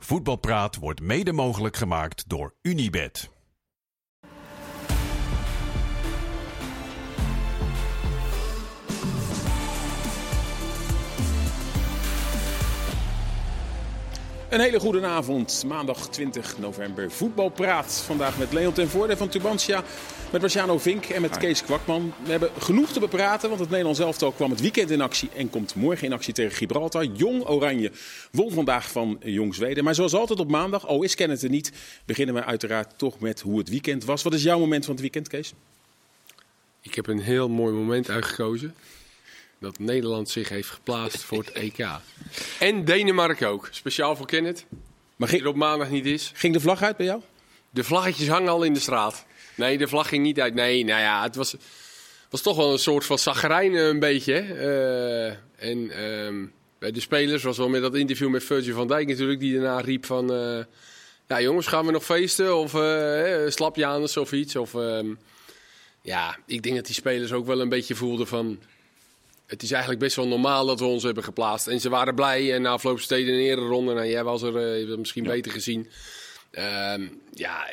Voetbalpraat wordt mede mogelijk gemaakt door Unibed. Een hele goede avond, maandag 20 november. Voetbalpraat. Vandaag met Leon ten Voorde van Tubantia, met Marciano Vink en met Kees Kwakman. We hebben genoeg te bepraten, want het Nederlands elftal kwam het weekend in actie en komt morgen in actie tegen Gibraltar. Jong Oranje won vandaag van Jong Zweden. Maar zoals altijd op maandag, al is Kenneth er niet, beginnen we uiteraard toch met hoe het weekend was. Wat is jouw moment van het weekend, Kees? Ik heb een heel mooi moment uitgekozen. Dat Nederland zich heeft geplaatst voor het EK. En Denemarken ook. Speciaal voor Kenneth. Maar Die er ging, op maandag niet is. ging de vlag uit bij jou? De vlaggetjes hangen al in de straat. Nee, de vlag ging niet uit. Nee, nou ja, het was, was toch wel een soort van zagrijn een beetje. hè. Eh, en ehm, bij de spelers was wel met dat interview met Virgil van Dijk natuurlijk. Die daarna riep van... eh, ja jongens, gaan we nog feesten? Of uh, slapjanus of iets? Of, ehm, ja, ik denk dat die spelers ook wel een beetje voelden van... Het is eigenlijk best wel normaal dat we ons hebben geplaatst. En ze waren blij. En na afloop steden een eerder ronde. Nou, jij was er eh, misschien beter gezien. Ehm, ja,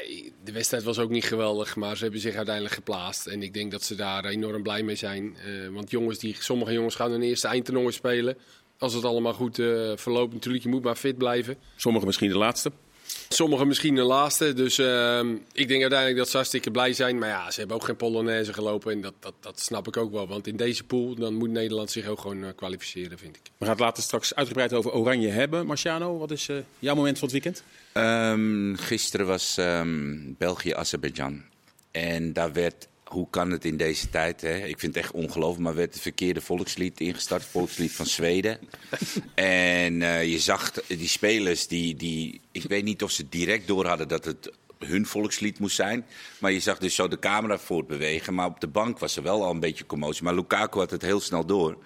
de wedstrijd was ook niet geweldig. Maar ze hebben zich uiteindelijk geplaatst. En ik denk dat ze daar enorm blij mee zijn. Eh, want jongens die, sommige jongens gaan hun eerste eindtoernooi spelen. Als het allemaal goed eh, verloopt. Natuurlijk, je moet maar fit blijven. Sommigen misschien de laatste. Sommigen misschien de laatste. Dus ehm, ik denk uiteindelijk dat ze hartstikke blij zijn. Maar ja, ze hebben ook geen Polonaise gelopen. En dat, dat, dat snap ik ook wel. Want in deze pool dan moet Nederland zich ook gewoon eh, kwalificeren, vind ik. We gaan het later straks uitgebreid over Oranje hebben. Marciano, wat is eh, jouw moment van het weekend? Ehm, gisteren was ehm, België-Azerbeidzjan. En daar werd, hoe kan het in deze tijd, hè? ik vind het echt ongelooflijk, maar werd het verkeerde volkslied ingestart, het volkslied van Zweden. en eh, je zag die spelers, die, die, ik weet niet of ze direct door hadden dat het hun volkslied moest zijn. Maar je zag dus zo de camera voortbewegen. Maar op de bank was er wel al een beetje commotie. Maar Lukaku had het heel snel door.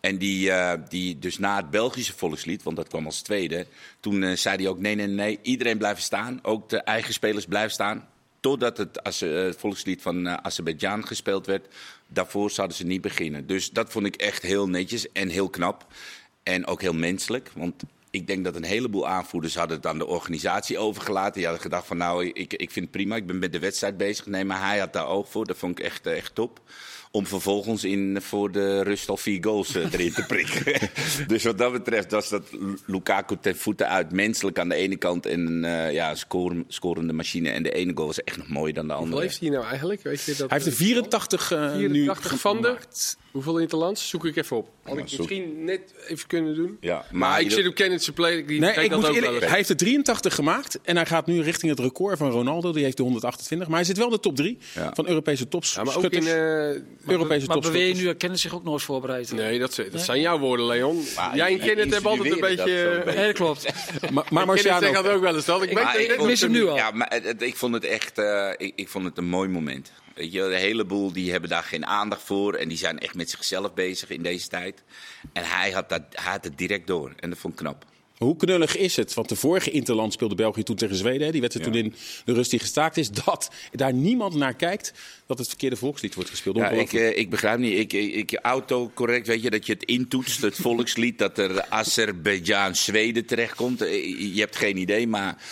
En die, eh, die dus na het Belgische volkslied, want dat kwam als tweede. Toen eh, zei hij ook nee, nee, nee, iedereen blijven staan. Ook de eigen spelers blijven staan. Totdat het, eh, het volkslied van eh Azerbeidzjan gespeeld werd. Daarvoor zouden ze niet beginnen. Dus dat vond ik echt heel netjes en heel knap. En ook heel menselijk. Want ik denk dat een heleboel aanvoerders hadden het aan de organisatie overgelaten. Die hadden gedacht van nou, ik, ik vind het prima, ik ben met de wedstrijd bezig. Nee, maar hij had daar oog voor. Dat vond ik echt, eh, echt top. Om vervolgens in, voor de rust al vier goals eh, erin te prikken. dus wat dat betreft was dat Lukaku ten voeten uit. Menselijk aan de ene kant en eh ja, scoren, scorende machine. En de ene goal was echt nog mooier dan de Hoeveel andere. heeft hij nou eigenlijk? Weet je dat, Hij heeft er 84 eh, nu 84 van de? Hoeveel interlands? Zoek ik even op. Had Ja, ik zoek. misschien net even kunnen doen. Ja, Maar, maar ik zit op Kenneth play. Die Nee, ik dat moet eerlijk, hij heeft er 83 gemaakt en hij gaat nu richting het record van Ronaldo. Die heeft de 128. Maar hij zit wel in de top 3 Ja. van Europese Ja, topschutters. maar ook in... eh, Europese Maar beweer je nu, dat kennen zich ook nooit voorbereid. nee, dat, dat zijn jouw woorden, Leon. Maar Jij en Kenneth hebben altijd een dat beetje... Nee, dat klopt. Maar, maar Kenneth Marciano, dat ook wel eens. Dat. Ik Maar mis hem nu al. Ja, maar ik vond het echt eh, ik, ik vond het een mooi moment. Weet je, een heleboel die hebben daar geen aandacht voor. En die zijn echt met zichzelf bezig in deze tijd. En hij had, dat, hij had het direct door. En dat vond ik knap. hoe knullig is het? Want de vorige Interland speelde België toen tegen Zweden. hè. Die wedstrijd Ja. toen in de rust die gestaakt is. Dat daar niemand naar kijkt dat het verkeerde volkslied wordt gespeeld. Ja, ik, eh, ik begrijp niet. Ik, ik, ik autocorrect, weet je, dat je het intoetst, het volkslied, dat er Azerbeidzjan, Zweden terechtkomt. Eh, Je hebt geen idee, maar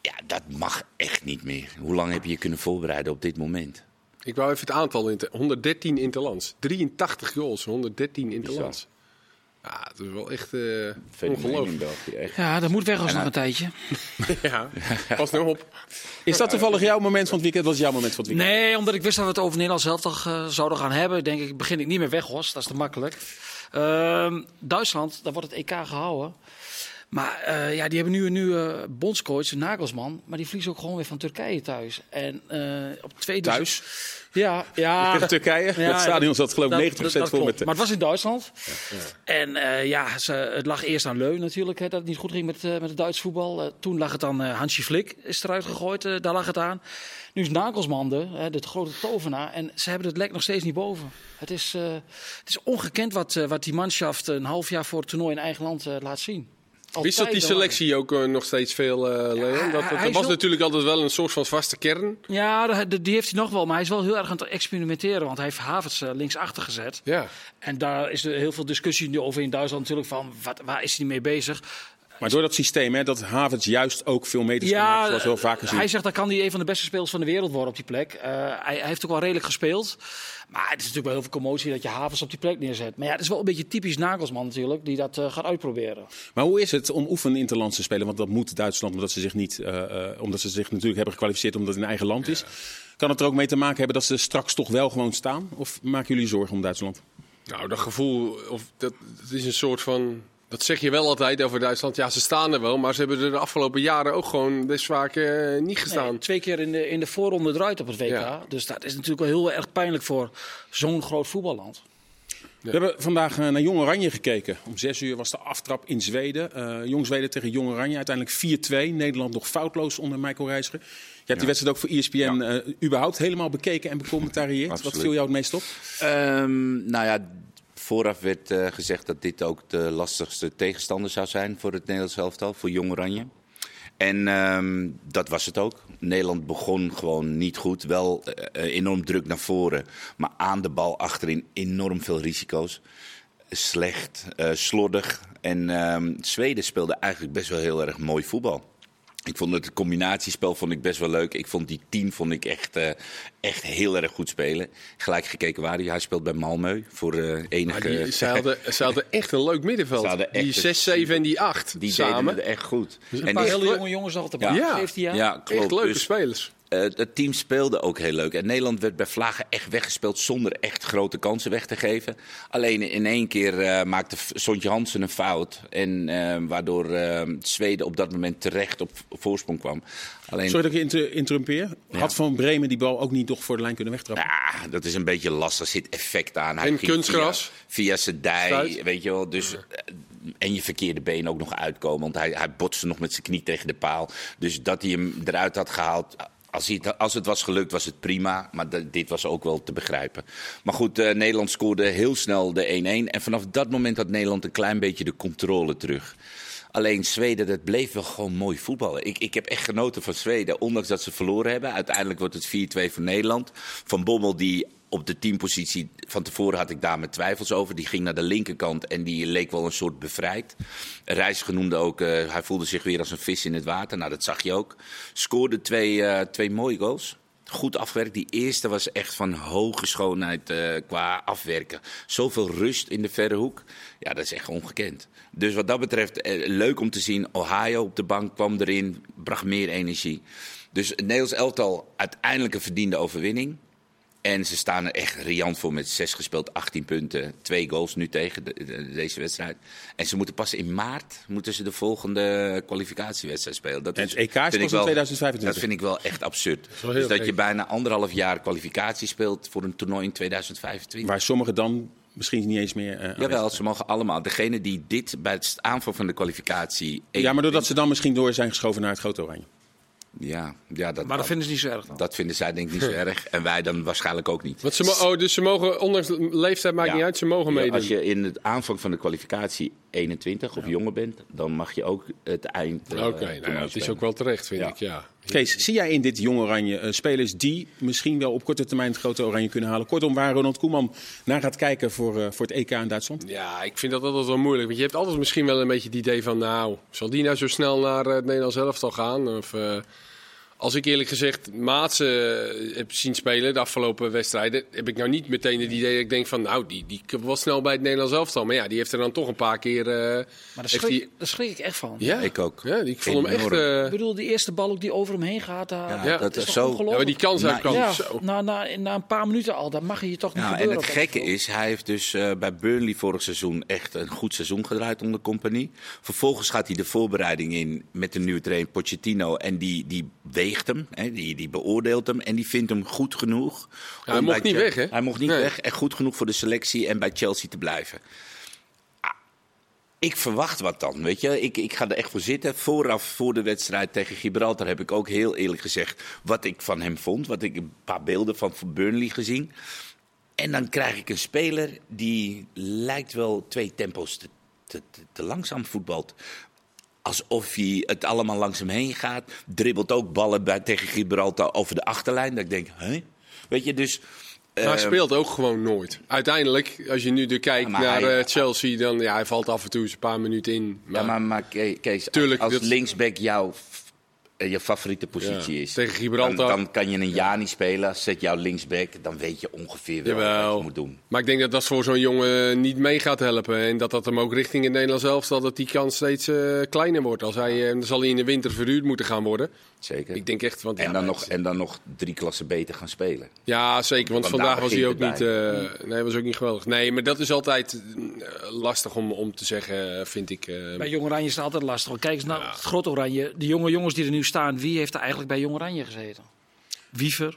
ja, dat mag echt niet meer. Hoe lang heb je je kunnen voorbereiden op dit moment? Ik wou even het aantal. Inter 113 interlands. 83 goals, 113 interlands. Ja, dat is wel echt eh in ongelooflijk. België, echt. Ja, dat moet weg als nog een tijdje. Ja, pas nou op. Is dat toevallig jouw moment van het weekend? Wat is jouw moment van het weekend? Nee, omdat ik wist dat we het over Nederland zelf toch eh, zouden gaan hebben. Denk ik, begin ik niet meer weg, Horst. Dat is te makkelijk. Ehm, Duitsland, daar wordt het EK gehouden. Maar eh, ja, die hebben nu een nieuwe bondscoach, Nagelsman. Maar die verliezen ook gewoon weer van Turkije thuis. En eh, op twee Thuis? Ja, ja. Tegen Turkije? Ja, dat stadion zat geloof ik 90% dat- dat vol met... Maar het was in Duitsland. En eh, ja, ze, het lag eerst aan Leu natuurlijk, hè, dat het niet goed ging met, met het Duits voetbal. Toen lag het aan Hansje Flik, is eruit gegooid, daar lag het aan. Nu is Nagelsman de, de grote tovenaar. En ze hebben het lek nog steeds niet boven. Het is, het is ongekend wat, wat die manschaft een half jaar voor het toernooi in eigen land laat zien. Wist dat die selectie ook eh, nog steeds veel, eh Leon? hij- dat, was natuurlijk altijd wel een soort van vaste kern. Ja, die heeft hij nog wel. Maar hij is wel heel erg aan het experimenteren. Want hij heeft Havertz eh, linksachter gezet. Ja. En daar is er heel veel discussie over in Duitsland natuurlijk van wat, waar is hij mee bezig. Maar door dat systeem, hè, dat Havertz juist ook veel meters kan maken, zoals we wel vaker zien. hij zegt dat kan hij een van de beste spelers van de wereld worden op die plek. Eh, hij, hij heeft ook wel redelijk gespeeld. Maar het is natuurlijk wel heel veel commotie dat je Havens op die plek neerzet. Maar ja, het is wel een beetje typisch Nagelsman natuurlijk, die dat eh, gaat uitproberen. Maar hoe is het om oefen interlands te spelen? Want dat moet Duitsland, omdat ze zich, niet, eh, eh, omdat ze zich natuurlijk hebben gekwalificeerd omdat het in eigen land is. Kan het er ook mee te maken hebben dat ze straks toch wel gewoon staan? Of maken jullie zorgen om Duitsland? Nou, dat gevoel, of dat, het is een soort van. Dat zeg je wel altijd over Duitsland. Ja, ze staan er wel, maar ze hebben er de afgelopen jaren ook gewoon best vaak eh, niet gestaan. Nee, twee keer in de, in de voorronde eruit op het WK. Ja. Dus dat is natuurlijk wel heel erg pijnlijk voor zo'n groot voetballand. We hebben vandaag eh, naar Jong Oranje gekeken. Om zes uur was de aftrap in Zweden. Eh, Jong Zweden tegen Jong Oranje. Uiteindelijk 4-2. Nederland nog foutloos onder Michael Reiziger. Je hebt die wedstrijd ook voor ESPN eh, überhaupt helemaal bekeken en becommentarieerd. Wat viel jou het meest op? Ehm, nou ja, vooraf werd eh, gezegd dat dit ook de lastigste tegenstander zou zijn voor het Nederlands elftal, voor Jong Oranje. En ehm, dat was het ook. Nederland begon gewoon niet goed. Wel eh, eh, enorm druk naar voren, maar aan de bal achterin enorm veel risico's. Slecht, eh, slordig. En ehm, Zweden speelde eigenlijk best wel heel erg mooi voetbal. Ik vond het combinatiespel vond ik best wel leuk. Ik vond die tien vond ik echt, eh, echt heel erg goed spelen. Gelijk gekeken waar hij. Hij speelt bij Malmö voor eh enige... Maar die, ze, hadden, ze hadden echt een leuk middenveld. Ze hadden echt Die een 6, 7 en die 8 die samen. deden het echt goed. Een En paar die- hele jonge jongens al te Ja. ja. Ja. 17 jaar. ja, klopt. echt leuke Dus, spelers. Eh, het team speelde ook heel leuk. En Nederland werd bij Vlagen echt weggespeeld zonder echt grote kansen weg te geven. Alleen in één keer eh, maakte Sontje Hansen een fout. En, eh, waardoor eh, Zweden op dat moment terecht op voorsprong kwam. Alleen, Sorry dat ik je inter- interrumpeer. Had Van Bremen die bal ook niet toch voor de lijn kunnen wegtrappen? Ja, dat is een beetje lastig. Er zit effect aan. Hij En ging kunstgras? Via, via zijn dij, weet je wel. Dus, en je verkeerde been ook nog uitkomen. Want hij, hij botste nog met zijn knie tegen de paal. Dus dat hij hem eruit had gehaald. Als, het, als het was gelukt, was het prima. Maar dit was ook wel te begrijpen. Maar goed, eh, Nederland scoorde heel snel de 1-1. En vanaf dat moment had Nederland een klein beetje de controle terug. Alleen Zweden, dat bleef wel gewoon mooi voetballen. Ik, ik heb echt genoten van Zweden, ondanks dat ze verloren hebben. Uiteindelijk wordt het 4-2 voor Nederland. Van Bommel, die op de teampositie, van tevoren had ik daar mijn twijfels over. Die ging naar de linkerkant en die leek wel een soort bevrijd. Reiziger noemde ook, eh, hij voelde zich weer als een vis in het water. Nou, dat zag je ook. Scoorde twee, eh, twee mooie goals. Goed afgewerkt. Die eerste was echt van hoge schoonheid eh, qua afwerken. Zoveel rust in de verre hoek. Ja, dat is echt ongekend. Dus wat dat betreft, leuk om te zien. Ohio op de bank kwam erin, bracht meer energie. Dus Nederlands elftal uiteindelijk een verdiende overwinning. En ze staan er echt riant voor met zes gespeeld, 18 punten, twee goals nu tegen de- de- deze wedstrijd. En ze moeten pas in maart moeten ze de volgende kwalificatiewedstrijd spelen. Dat En is- het EK is vind pas ik in wel- 2025. Dat vind ik wel echt absurd. wel heel Dus dat je bijna anderhalf jaar kwalificatie speelt voor een toernooi in 2025. Waar sommigen dan misschien niet eens meer. aanwezig Jawel, ze mogen allemaal. Degene die dit bij het aanvang van de kwalificatie. Ja, maar doordat ze dan misschien door zijn geschoven naar het grote oranje. Ja, ja dat, Maar dat vinden ze niet zo erg dan. dat vinden zij denk ik niet zo erg. En wij dan waarschijnlijk ook niet. Want ze mo- oh, dus ze mogen, ondanks de leeftijd maakt Ja. niet uit, ze mogen Ja, meedoen. Als je in het aanvang van de kwalificatie 21 of jonger bent, dan mag je ook het eind. eh, Oké, nou ja, toernooi het is ook wel terecht, vind Ja. ik. Ja. Kees, zie jij in dit jonge oranje eh, spelers die misschien wel op korte termijn het grote oranje kunnen halen? Kortom, waar Ronald Koeman naar gaat kijken voor, eh, voor het EK in Duitsland? Ja, ik vind dat altijd wel moeilijk. Want je hebt altijd misschien wel een beetje het idee van... nou, zal die nou zo snel naar eh, het Nederlands elftal gaan? Of, eh, als ik eerlijk gezegd Maatsen eh, heb zien spelen de afgelopen wedstrijden... heb ik nou niet meteen het idee dat ik denk van... nou, die, die komt wel snel bij het Nederlands elftal. Maar ja, die heeft er dan toch een paar keer... eh, Maar daar schrik, die- daar schrik ik echt van. ja, Ik ook. Ja, die- ik vond hem echt... Eh, Ik bedoel, die eerste bal ook die over hem heen gaat, daar, Ja, Ja, dat is zo. ongelooflijk? ja, maar die kans uit kan Ja, zo. na, na, na een paar minuten al, dat mag je je toch niet Ja, en het gekke is, hij heeft dus eh, bij Burnley vorig seizoen echt een goed seizoen gedraaid onder compagnie. Vervolgens gaat hij de voorbereiding in met de nieuwe trainer Pochettino. En die, die weegt hem, hè, die, die beoordeelt hem en die vindt hem goed genoeg. Ja, hij mocht niet weg, hè? Hij mocht niet Nee. weg en goed genoeg voor de selectie en bij Chelsea te blijven. Ah, Ik verwacht wat dan, weet je. Ik, ik ga er echt voor zitten. Vooraf, voor de wedstrijd tegen Gibraltar, heb ik ook heel eerlijk gezegd wat ik van hem vond. Wat ik een paar beelden van Burnley gezien. En dan krijg ik een speler die lijkt wel twee tempo's te, te, te, te langzaam voetbalt. Alsof hij het allemaal langs hem heen gaat. Dribbelt ook ballen bij, tegen Gibraltar over de achterlijn. Dat ik denk, hè? Weet je, dus Maar hij speelt ook gewoon nooit. Uiteindelijk, als je nu er kijkt Ja, naar hij- eh, Chelsea, dan ja, hij valt af en toe eens een paar minuten in. Maar, Ja, maar, maar Ke- Kees, Tuurlijk, als dat- linksback jouw je favoriete positie Ja, is. tegen Gibraltar. Dan, dan kan je een jaar niet spelen. Zet jouw linksback, dan weet je ongeveer wel wat je moet doen. Maar ik denk dat dat voor zo'n jongen niet mee gaat helpen. En dat dat hem ook richting het Nederlands elftal, dat die kans steeds eh, kleiner wordt. Als hij, eh, dan zal hij in de winter verhuurd moeten gaan worden. Zeker. Ik denk echt, want en, ja, dan nog, en dan nog drie klassen beter gaan spelen. Ja, zeker. Want Want vandaag was hij ook niet, eh, nee, was ook niet geweldig. Nee, maar dat is altijd eh, lastig om, om te zeggen, vind ik. eh. Bij Jong Oranje is het altijd lastig. Want Kijk eens naar het grote Oranje. De jonge jongens die er nu staan, wie heeft er eigenlijk bij Jong Oranje gezeten? Wiever.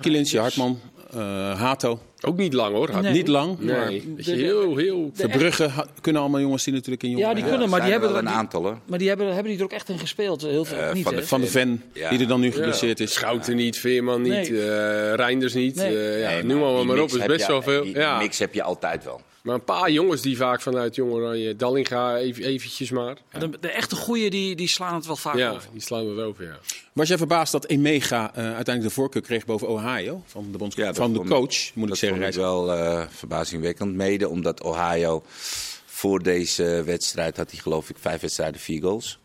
Kilinsje, Hartman, eh, Hato. ook niet lang hoor. Nee. Niet lang, maar Nee, heel, heel... Verbrugge kunnen allemaal jongens die natuurlijk in jonge Ja, die kunnen, maar die hebben, er wel een die- aantal maar die hebben, hebben die er ook echt in gespeeld. Heel veel Eh, niet, van de Van de Ven, Ja. die er dan nu Ja. geblesseerd is. Schouten niet, Veerman niet, Nee. eh, Reinders niet. Nee. eh, ja, Nee, noem maar, op, mix is best wel veel. Die mix heb je altijd wel. Maar een paar jongens die vaak vanuit Jong Oranje, Dallinga even, eventjes maar. De, de echte goeie die, die slaan het wel vaak Ja, over. die slaan het over, ja. Was jij verbaasd dat Emega eh, uiteindelijk de voorkeur kreeg boven Ohio? Van de, bonds- Ja, dat van de vond- coach, moet ik dat zeggen. ik Rijs. wel eh, verbazingwekkend. Mede omdat Ohio voor deze wedstrijd had hij geloof ik vijf wedstrijden, vier goals.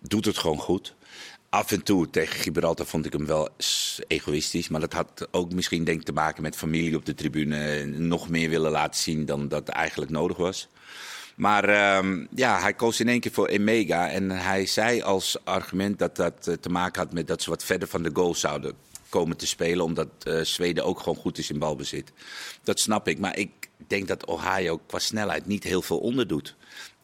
Doet het gewoon goed. Af en toe tegen Gibraltar vond ik hem wel egoïstisch. Maar dat had ook misschien denk te maken met familie op de tribune. Nog meer willen laten zien dan dat eigenlijk nodig was. Maar ehm, ja, hij koos in één keer voor Emega. En hij zei als argument dat dat eh, te maken had met dat ze wat verder van de goal zouden komen te spelen. Omdat eh, Zweden ook gewoon goed is in balbezit. Dat snap ik. Maar ik denk dat Ohio qua snelheid niet heel veel onderdoet.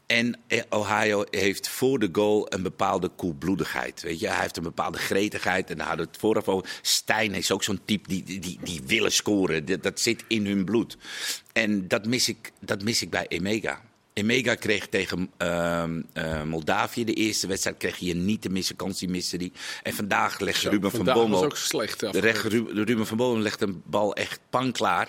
En eh, Ohio heeft voor de goal een bepaalde koelbloedigheid. Weet je? Hij heeft een bepaalde gretigheid. En daar hadden we het vooraf over. Stijn is ook zo'n type die, die, die, willen scoren. Dat, dat zit in hun bloed. En dat mis ik, dat mis ik bij Emega. Emega kreeg tegen ehm, eh, Moldavië de eerste wedstrijd. Kreeg je niet te missen kans, die miste die. En vandaag legt Ruben van Bommel. was ook slecht. De recht, Ruben van Bommel legt een bal echt panklaar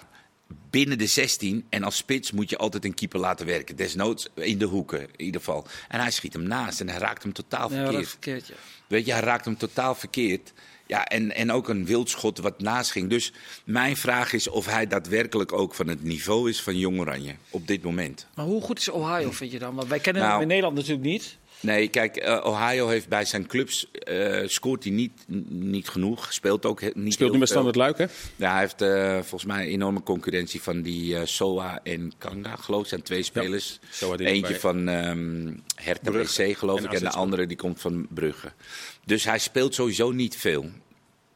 binnen de 16. En als spits moet je altijd een keeper laten werken. Desnoods in de hoeken in ieder geval. En hij schiet hem naast en hij raakt hem totaal verkeerd. verkeerd, ja. Weet je, hij raakt hem totaal verkeerd. Ja, en, en ook een wildschot wat naast ging. Dus mijn vraag is of hij daadwerkelijk ook van het niveau is van Jong Oranje op dit moment. Maar hoe goed is Ohio, vind je dan? Want wij kennen hem Nou, in Nederland natuurlijk niet. Nee, kijk, eh, Ohio heeft bij zijn clubs eh, scoort hij niet, niet genoeg. Speelt ook niet Speelt nu met. Standard Luik, hè? Ja, hij heeft eh, volgens mij enorme concurrentie van die Soa en Kanga, geloof ik. zijn twee spelers. Eentje bij- van ehm Hertha BC, geloof en ik. En de andere die komt van Brugge. Dus hij speelt sowieso niet veel.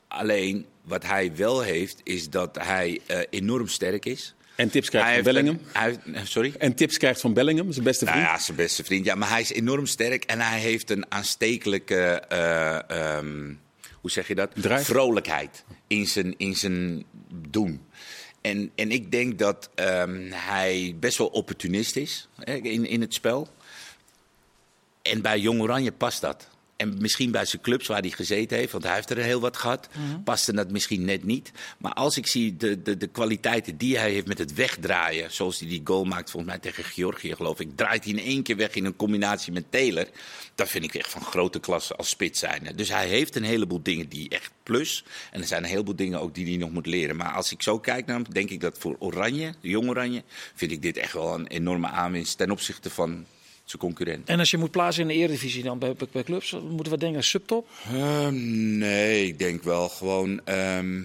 Alleen, wat hij wel heeft, is dat hij enorm sterk is. En tips krijgt Hij van Bellingham. een- hij heeft- sorry? En tips krijgt van Bellingham, zijn beste vriend. Nou ja, zijn beste vriend. Ja, maar hij is enorm sterk en hij heeft een aanstekelijke, eh, ehm, hoe zeg je dat? Vrolijkheid in zijn, in zijn doen. En, en ik denk dat ehm, hij best wel opportunist is hè, in, in het spel. En bij Jong Oranje past dat. En misschien bij zijn clubs waar hij gezeten heeft, want hij heeft er heel wat gehad, paste dat misschien net niet. Maar als ik zie de, de, de kwaliteiten die hij heeft met het wegdraaien, zoals hij die goal maakt volgens mij tegen Georgië geloof ik, draait hij in één keer weg in een combinatie met Taylor. Dat vind ik echt van grote klasse als spits zijn. Dus hij heeft een heleboel dingen die echt plus. En er zijn een heleboel dingen ook die hij nog moet leren. Maar als ik zo kijk naar hem, denk ik dat voor Oranje, de Jong Oranje, vind ik dit echt wel een enorme aanwinst ten opzichte van zijn concurrent. En als je moet plaatsen in de Eredivisie dan bij, bij, bij clubs, moeten we denken aan subtop? Ehm, nee, ik denk wel gewoon. ehm,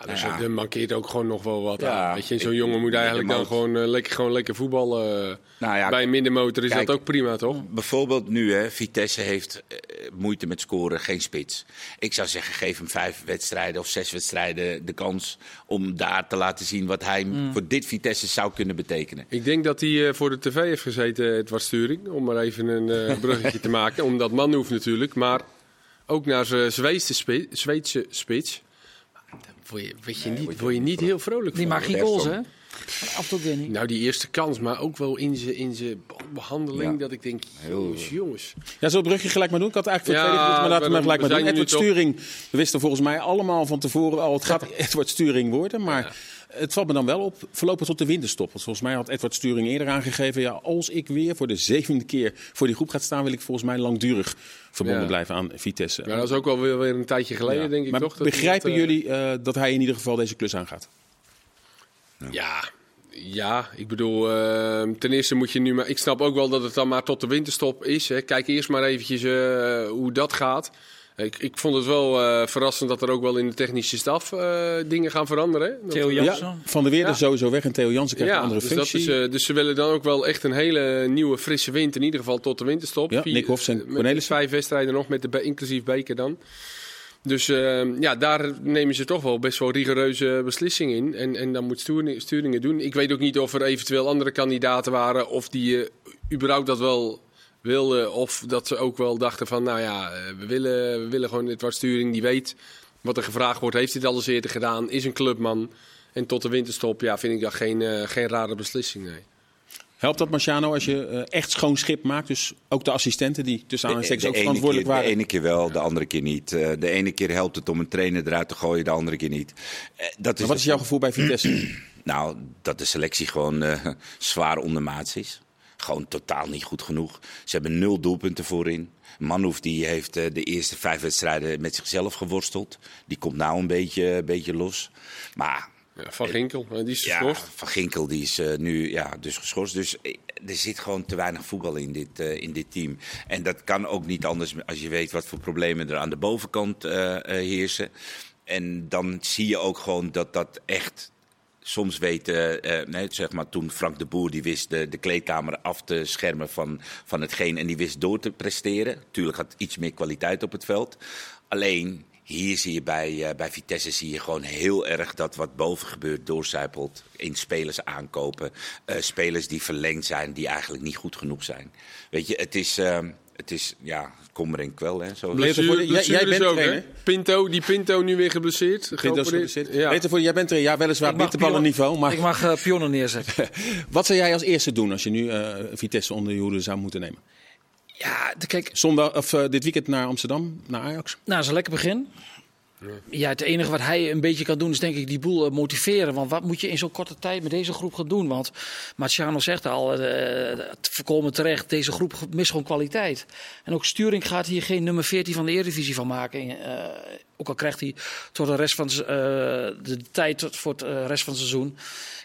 Ja, dus Ja. er mankeert ook gewoon nog wel wat Ja, aan. Weet je, zo'n ik- jongen moet eigenlijk dan gewoon, eh, lekker, gewoon lekker voetballen. nou ja, Bij een middenmotor is kijk, dat ook prima, toch? Bijvoorbeeld nu, hè, Vitesse heeft eh, moeite met scoren, geen spits. Ik zou zeggen, geef hem vijf wedstrijden of zes wedstrijden de kans om daar te laten zien wat hij voor dit Vitesse zou kunnen betekenen. Ik denk dat hij eh, voor de tv heeft gezeten, Edward Sturing. Om maar even een eh, bruggetje te maken. Omdat man hoeft natuurlijk. Maar ook naar zijn Zweedse, spi- Zweedse spits. Word je, weet je, niet, word je niet heel vrolijk Die van. maakt geen best goals, hè? Af. Nou, die eerste kans, maar ook wel in zijn in. Ja. Dat ik denk, Heel- jongens, jongens. Ja, we het brugje gelijk maar doen? Ik had eigenlijk voor Ja, het tweede maar laten we gelijk maar doen. Edward Sturing, we wisten volgens mij allemaal van tevoren al, het gaat Edward Sturing worden. Maar het valt me dan wel op, voorlopig tot de winterstop. Want volgens mij had Edward Sturing eerder aangegeven, ja, als ik weer voor de zevende keer voor die groep ga staan, wil ik volgens mij langdurig verbonden Ja. blijven aan Vitesse. Maar dat is ook wel weer, weer een tijdje geleden, Ja. denk ik maar toch? begrijpen dat, eh, jullie eh, dat hij in ieder geval deze klus aangaat? Ja, ja, ik bedoel, eh, ten eerste moet je nu maar. Ik snap ook wel dat het dan maar tot de winterstop is. Hè. Kijk eerst maar eventjes eh, hoe dat gaat. Ik, ik vond het wel eh, verrassend dat er ook wel in de technische staf eh, dingen gaan veranderen. hè. Dat- Theo Jansen. Ja, van de Weer Ja. is sowieso weg en Theo Jansen krijgt een andere dus, dat functie. is, eh, dus ze willen dan ook wel echt een hele nieuwe frisse wind, in ieder geval tot de winterstop. Ja, Vier- Nick Hofs en met Cornelissen. Vijf wedstrijden nog, met de, inclusief beker dan. Dus eh, ja, daar nemen ze toch wel best wel rigoureuze beslissingen in. En, en dan moet sturing, sturingen doen. Ik weet ook niet of er eventueel andere kandidaten waren. Of die eh, überhaupt dat wel wilden. Of dat ze ook wel dachten van, nou ja, eh, we willen, we willen gewoon dit wat sturing. Die weet wat er gevraagd wordt. Heeft dit al eens eerder gedaan? Is een clubman. En tot de winterstop, ja, vind ik dat geen, eh, geen rare beslissing. Nee. Helpt dat, Marciano, als je eh, echt schoon schip maakt? Dus ook de assistenten die tussen De, aanhalingstekens de ook verantwoordelijk keer, waren. de ene keer wel, de andere keer niet. Eh, de ene keer helpt het om een trainer eruit te gooien, de andere keer niet. Eh, dat is Maar wat is jouw gevoel bij Vitesse? Nou, dat de selectie gewoon zwaar ondermaats is. Gewoon totaal niet goed genoeg. Ze hebben nul doelpunten voorin. Manhoef die heeft de eerste vijf wedstrijden met zichzelf geworsteld. Die komt nou een beetje, een beetje los. Maar Ja, van Ginkel, eh, die is ja, geschorst. Van Ginkel die is eh, nu ja, dus geschorst. Dus eh, er zit gewoon te weinig voetbal in dit, eh, in dit team. En dat kan ook niet anders als je weet wat voor problemen er aan de bovenkant eh, eh, heersen. En dan zie je ook gewoon dat dat echt soms weten, eh, nee, zeg maar toen Frank de Boer die wist de, de kleedkamer af te schermen van, van hetgeen en die wist door te presteren. Tuurlijk had iets meer kwaliteit op het veld. Alleen hier zie je bij, eh, bij Vitesse zie je gewoon heel erg dat wat boven gebeurt doorcijpelt. In spelers aankopen, eh, spelers die verlengd zijn, die eigenlijk niet goed genoeg zijn. Weet je, het is, eh, het is ja, kommer en kwel. Hè, zo. Jij- jij bent ook, hè? Pinto, die Pinto nu weer geblesseerd. Zo zit? Ja. Voor, jij bent er, ja, weliswaar pion- maar Ik mag eh, pionnen neerzetten. wat zou jij als eerste doen als je nu eh, Vitesse onder je hoede zou moeten nemen? Ja, de- kijk, Zondag, of eh, dit weekend naar Amsterdam, naar Ajax? Nou, dat is een lekker begin. Ja, het enige wat hij een beetje kan doen is denk ik die boel eh, motiveren. Want wat moet je in zo'n korte tijd met deze groep gaan doen? Want Marciano zegt al, eh, het voorkomen terecht, deze groep mist gewoon kwaliteit. En ook Sturing gaat hier geen nummer 14 van de Eredivisie van maken. Eh, ook al krijgt hij tot de rest van eh, de tijd tot, voor het rest van het seizoen.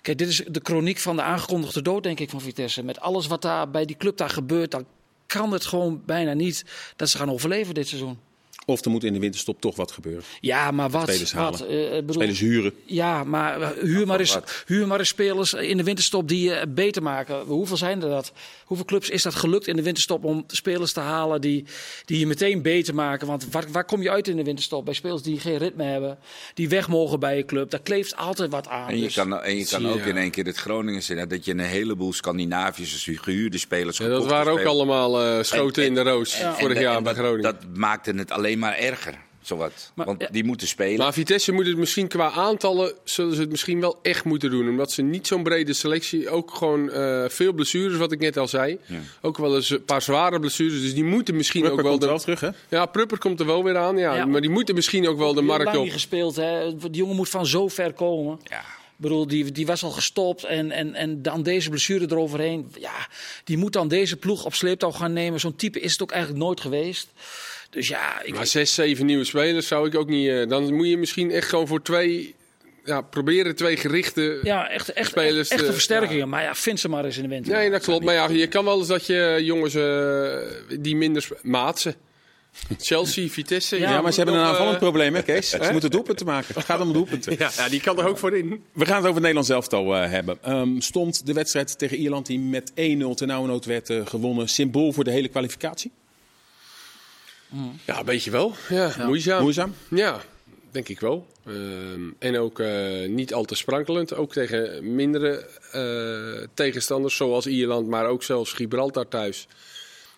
Kijk, dit is de chroniek van de aangekondigde dood, denk ik, van Vitesse. Met alles wat daar bij die club daar gebeurt, dan kan het gewoon bijna niet dat ze gaan overleven dit seizoen. Of er moet in de winterstop toch wat gebeuren? Ja, maar wat? Spelers halen. wat eh, ik bedoel, Spelers huren. ja, maar eh, huur maar, eens, huur maar eens spelers in de winterstop die je beter maken. Hoeveel zijn er dat? Hoeveel clubs is dat gelukt in de winterstop om spelers te halen die, die je meteen beter maken? Want waar, waar kom je uit in de winterstop? Bij spelers die geen ritme hebben, die weg mogen bij je club. Daar kleeft altijd wat aan. En je Dus- kan, en je kan ook ja. in één keer het Groningen zien. hè, Dat je een heleboel Scandinavische gehuurde spelers Ja, dat waren ook allemaal eh, schoten En- in de roos En- vorig en- jaar en bij dat- Groningen. Dat maakte het alleen maar erger. Zowat. Maar, Want ja. die moeten spelen. Maar Vitesse moet het misschien qua aantallen, zullen ze het misschien wel echt moeten doen. Omdat ze niet zo'n brede selectie, ook gewoon eh, veel blessures, wat ik net al zei. Ook wel eens een paar zware blessures, dus die moeten misschien Prupper ook wel... komt De, wel terug, hè? ja, Prupper komt er wel weer aan, ja, Ja. maar die moeten misschien ook wel de markt lang op. niet gespeeld, hè? Die jongen moet van zo ver komen. ja. Ik bedoel, die, die was al gestopt en, en, en dan deze blessure eroverheen. Ja, die moet dan deze ploeg op sleeptouw gaan nemen. Zo'n type is het ook eigenlijk nooit geweest. Dus ja, ik, Maar zes, zeven nieuwe spelers zou ik ook niet... eh, dan moet je misschien echt gewoon voor twee... Ja, proberen twee gerichte... ja echt, echt, spelers echte te- versterkingen. Maar ja, vind ze maar eens in de winter. Nee, dat klopt. Maar ja, je kan wel eens dat je jongens eh, die minder... Maatsen. Chelsea, Vitesse. Ja, Ja, maar ze hebben een aanvallend eh, probleem, hè, Kees? Ze moeten doelpunten maken. Het gaat om doelpunten. Ja, ja, die kan er ook voor in. We gaan het over het Nederlands elftal eh, hebben. Ehm, stond de wedstrijd tegen Ierland die met 1-0 ten nauwe nood werd eh, gewonnen symbool voor de hele kwalificatie? Ja, een beetje wel. Ja, moeizaam. Moeizaam? Ja, denk ik wel. Ehm, en ook eh, niet al te sprankelend. Ook tegen mindere eh, tegenstanders zoals Ierland, maar ook zelfs Gibraltar thuis.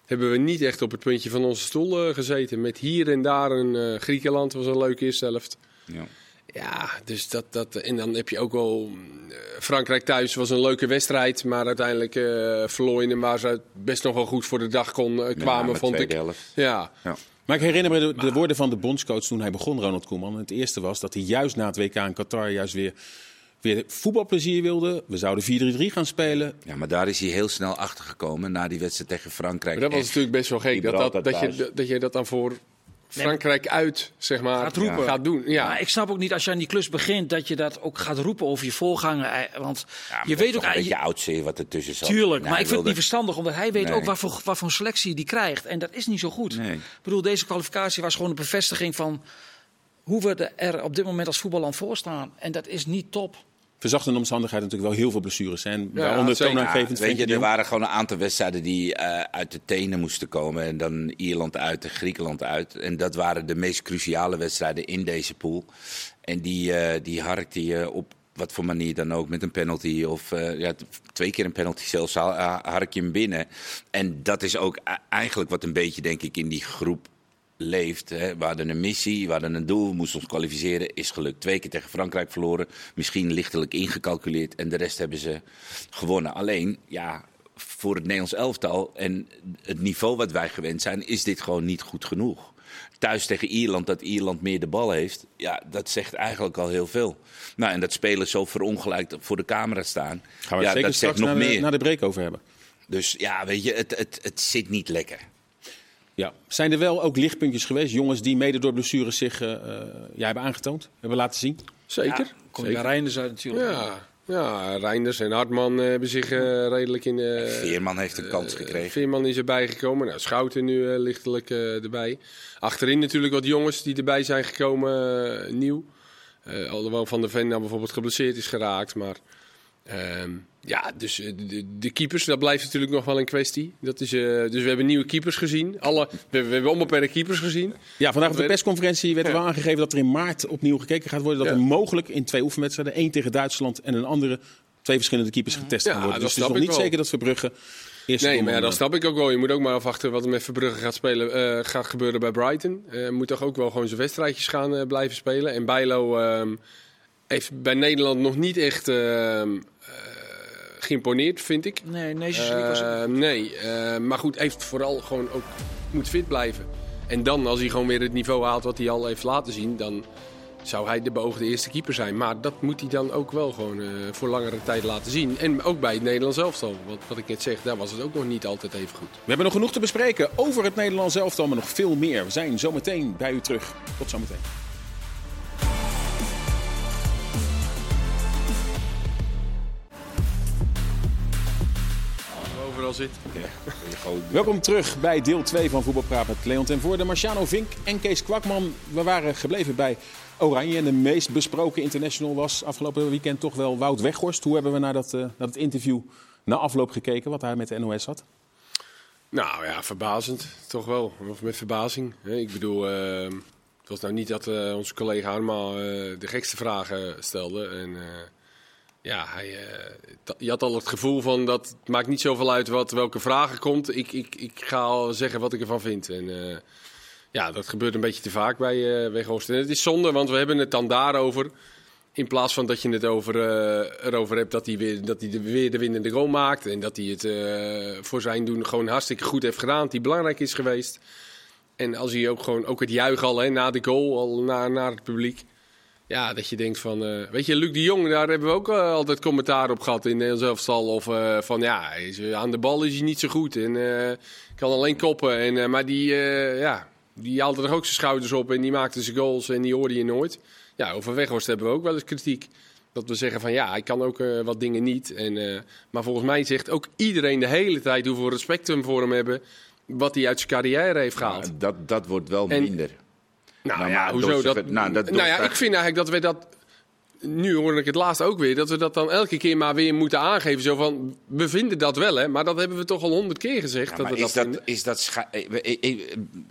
Hebben we niet echt op het puntje van onze stoel eh, gezeten. Met hier en daar een eh, Griekenland was een leuke eerste helft. Ja. Ja, dus dat, dat. En dan heb je ook wel. eh, Frankrijk thuis was een leuke wedstrijd. Maar uiteindelijk eh verloor je hem waar ze best nog wel goed voor de dag kon, eh, kwamen, vond ik. helft. Ja. Ja. Maar ik herinner me de, de woorden van de bondscoach toen hij begon, Ronald Koeman. Het eerste was dat hij juist na het WK in Qatar juist weer, weer voetbalplezier wilde. We zouden 4-3-3 gaan spelen. ja, maar daar is hij heel snel achter gekomen na die wedstrijd tegen Frankrijk. Maar dat was natuurlijk best wel gek. Dat, dat, dat, je, dat je dat dan voor Frankrijk uit, zeg maar, Gaat roepen. gaat doen. Ja. Maar ik snap ook niet als je aan die klus begint dat je dat ook gaat roepen over je voorganger. Want Ja, je weet ook toch een beetje eigenlijk. oud wat ertussen zat. Tuurlijk, maar ik vind het niet verstandig, omdat hij weet Nee. ook wat voor, wat voor selectie die krijgt. En dat is niet zo goed. Nee. Ik bedoel, deze kwalificatie was gewoon een bevestiging van hoe we er op dit moment als voetballand voor staan. En dat is niet top. Verzachtende omstandigheden natuurlijk wel heel veel blessures. En Ja, waaronder toonaangevend weet Frenkie je, er waren gewoon een aantal wedstrijden die eh, uit de tenen moesten komen. En dan Ierland uit en Griekenland uit. En dat waren de meest cruciale wedstrijden in deze pool. En die, eh die harkte je op wat voor manier dan ook, met een penalty. Of eh, ja, twee keer een penalty zelfs, ha- ha- hark je hem binnen. En dat is ook eigenlijk wat een beetje, denk ik, in die groep leeft. Hè. We hadden een missie, we hadden een doel, we moesten ons kwalificeren. Is gelukt. Twee keer tegen Frankrijk verloren. Misschien lichtelijk ingecalculeerd. En de rest hebben ze gewonnen. Alleen, ja, voor het Nederlands elftal en het niveau wat wij gewend zijn, is dit gewoon niet goed genoeg. Thuis tegen Ierland, dat Ierland meer de bal heeft, ja, dat zegt eigenlijk al heel veel. Nou, en dat spelers zo verongelijkt voor de camera staan, Gaan we ja, zeker dat zegt straks nog de, meer. na de break over hebben. Dus ja, weet je, het, het, het zit niet lekker. Ja. Zijn er wel ook lichtpuntjes geweest, jongens die mede door blessures zich eh, eh, ja, hebben aangetoond, hebben laten zien? Zeker. Kom je Reinders uit natuurlijk. Ja, ja, Reinders en Hartman eh, hebben zich eh, redelijk in... eh, Veerman heeft een kans eh, gekregen. Veerman is erbij gekomen. Nou, Schouten nu eh, lichtelijk eh, erbij. Achterin natuurlijk wat jongens die erbij zijn gekomen, eh, nieuw. Eh alhoewel Van der Ven nou bijvoorbeeld geblesseerd is geraakt. Maar ehm, ja, dus eh, de, de keepers, dat blijft natuurlijk nog wel een kwestie. Dat is, eh, dus we hebben nieuwe keepers gezien. Alle, we, we hebben onbeperkt keepers gezien. Ja, vandaag op de persconferentie werd er Ja. wel aangegeven dat er in maart opnieuw gekeken gaat worden. Dat Ja. er mogelijk in twee oefenwedstrijden, één tegen Duitsland en een andere, twee verschillende keepers getest Ja, gaan worden. Dus het is nog niet wel. zeker dat Verbrugge eerst Nee, maar ja, dat snap ik ook wel. Je moet ook maar afwachten wat er met Verbrugge gaat, spelen, eh, gaat gebeuren bij Brighton. Hij moet toch ook wel gewoon zijn wedstrijdjes gaan blijven spelen. En Bijlo ehm, heeft bij Nederland nog niet echt ehm, eh, geïmponeerd, vind ik. Nee, Nations League was Eh, nee, eh, maar goed, heeft vooral gewoon ook moet fit blijven. En dan, als hij gewoon weer het niveau haalt wat hij al heeft laten zien, dan zou hij de beoogde eerste keeper zijn. Maar dat moet hij dan ook wel gewoon eh, voor langere tijd laten zien. En ook bij het Nederlands elftal. Wat, wat ik net zeg, daar was het ook nog niet altijd even goed. We hebben nog genoeg te bespreken over het Nederlands elftal, maar nog veel meer. We zijn zometeen bij u terug. Tot zometeen. Zit. Welkom terug bij deel 2 van Voetbalpraat met Leon ten Voorde, Marciano Vink en Kees Kwakman. We waren gebleven bij Oranje en de meest besproken international was afgelopen weekend toch wel Wout Weghorst. Hoe hebben we naar dat, eh, naar dat interview na afloop gekeken, wat hij met de NOS had? Nou ja, verbazend. Toch wel. Of met verbazing. hè. Ik bedoel, eh, het was nou niet dat eh, onze collega allemaal eh, de gekste vragen stelde. En eh, ja, hij, eh, je had al het gevoel van dat het maakt niet zoveel uit wat, welke vragen komt. Ik, ik, ik ga al zeggen wat ik ervan vind. En eh, ja, dat gebeurt een beetje te vaak bij uh, Weghorst. En het is zonde, want we hebben het dan daarover. In plaats van dat je het over, eh, erover hebt dat hij, weer, dat hij de, weer de winnende goal maakt. En dat hij het eh, voor zijn doen gewoon hartstikke goed heeft gedaan. Dat hij belangrijk is geweest. En als hij ook gewoon ook het juichen al hè, na de goal, al naar, naar het publiek. Ja, dat je denkt van... eh, weet je, Luc de Jong, daar hebben we ook eh, altijd commentaar op gehad in Nederlands elftal. Of eh, van ja, is, aan de bal is hij niet zo goed. En kan alleen koppen. En, maar die, ja, die haalde er ook zijn schouders op. En die maakte zijn goals en die hoorde je nooit. Ja, over Weghorst hebben we ook wel eens kritiek. Dat we zeggen van ja, hij kan ook wat dingen niet. En, maar volgens mij zegt ook iedereen de hele tijd hoeveel respect we voor hem hebben. Wat hij uit zijn carrière heeft gehaald. dat, dat wordt wel En- minder. Nou, Nou, ja, hoezo dat? nou, dat- nou ja, ik vind eigenlijk dat we dat. Nu hoor ik het laatst ook weer. Dat we dat dan elke keer maar weer moeten aangeven. Zo van. We vinden dat wel, hè? Maar dat hebben we toch al honderd keer gezegd. Ja, dat we is, dat, is, dat eh, eh, eh,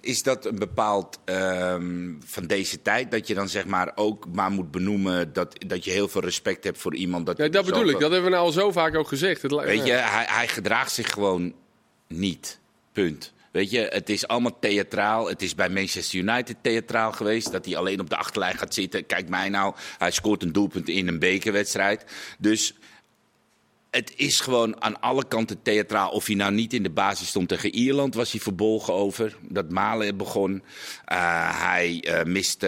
is dat een bepaald ehm, van deze tijd? Dat je dan zeg maar ook maar moet benoemen dat, dat je heel veel respect hebt voor iemand. Dat Ja, dat bedoel ik. Dat hebben we nou al zo vaak ook gezegd. Het, Weet je, hij, hij gedraagt zich gewoon niet. Punt. Weet je, het is allemaal theatraal. Het is bij Manchester United theatraal geweest. Dat hij alleen op de achterlijn gaat zitten. Kijk mij nou, hij scoort een doelpunt in een bekerwedstrijd. Dus het is gewoon aan alle kanten theatraal. Of hij nou niet in de basis stond tegen Ierland, was hij verbolgen over. Dat Malen begon. Eh, hij eh, miste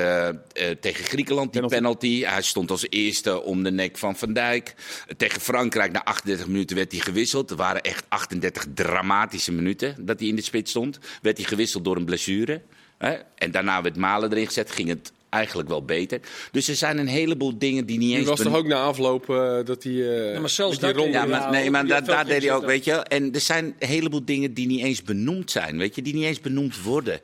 eh, tegen Griekenland die Penalty. penalty. Hij stond als eerste om de nek van Van Dijk. Tegen Frankrijk, na 38 minuten, werd hij gewisseld. Er waren echt 38 dramatische minuten dat hij in de spits stond. Werd hij gewisseld door een blessure. Hè? En daarna werd Malen erin gezet, ging het eigenlijk wel beter. Dus er zijn een heleboel dingen die niet Die eens... was ben- toch ook na afloop eh, dat hij... eh, Ja, maar zelfs die ronde- Ja, maar, nee, maar daar, deed hij ook, weet je. En er zijn een heleboel dingen die niet eens benoemd zijn, weet je, die niet eens benoemd worden.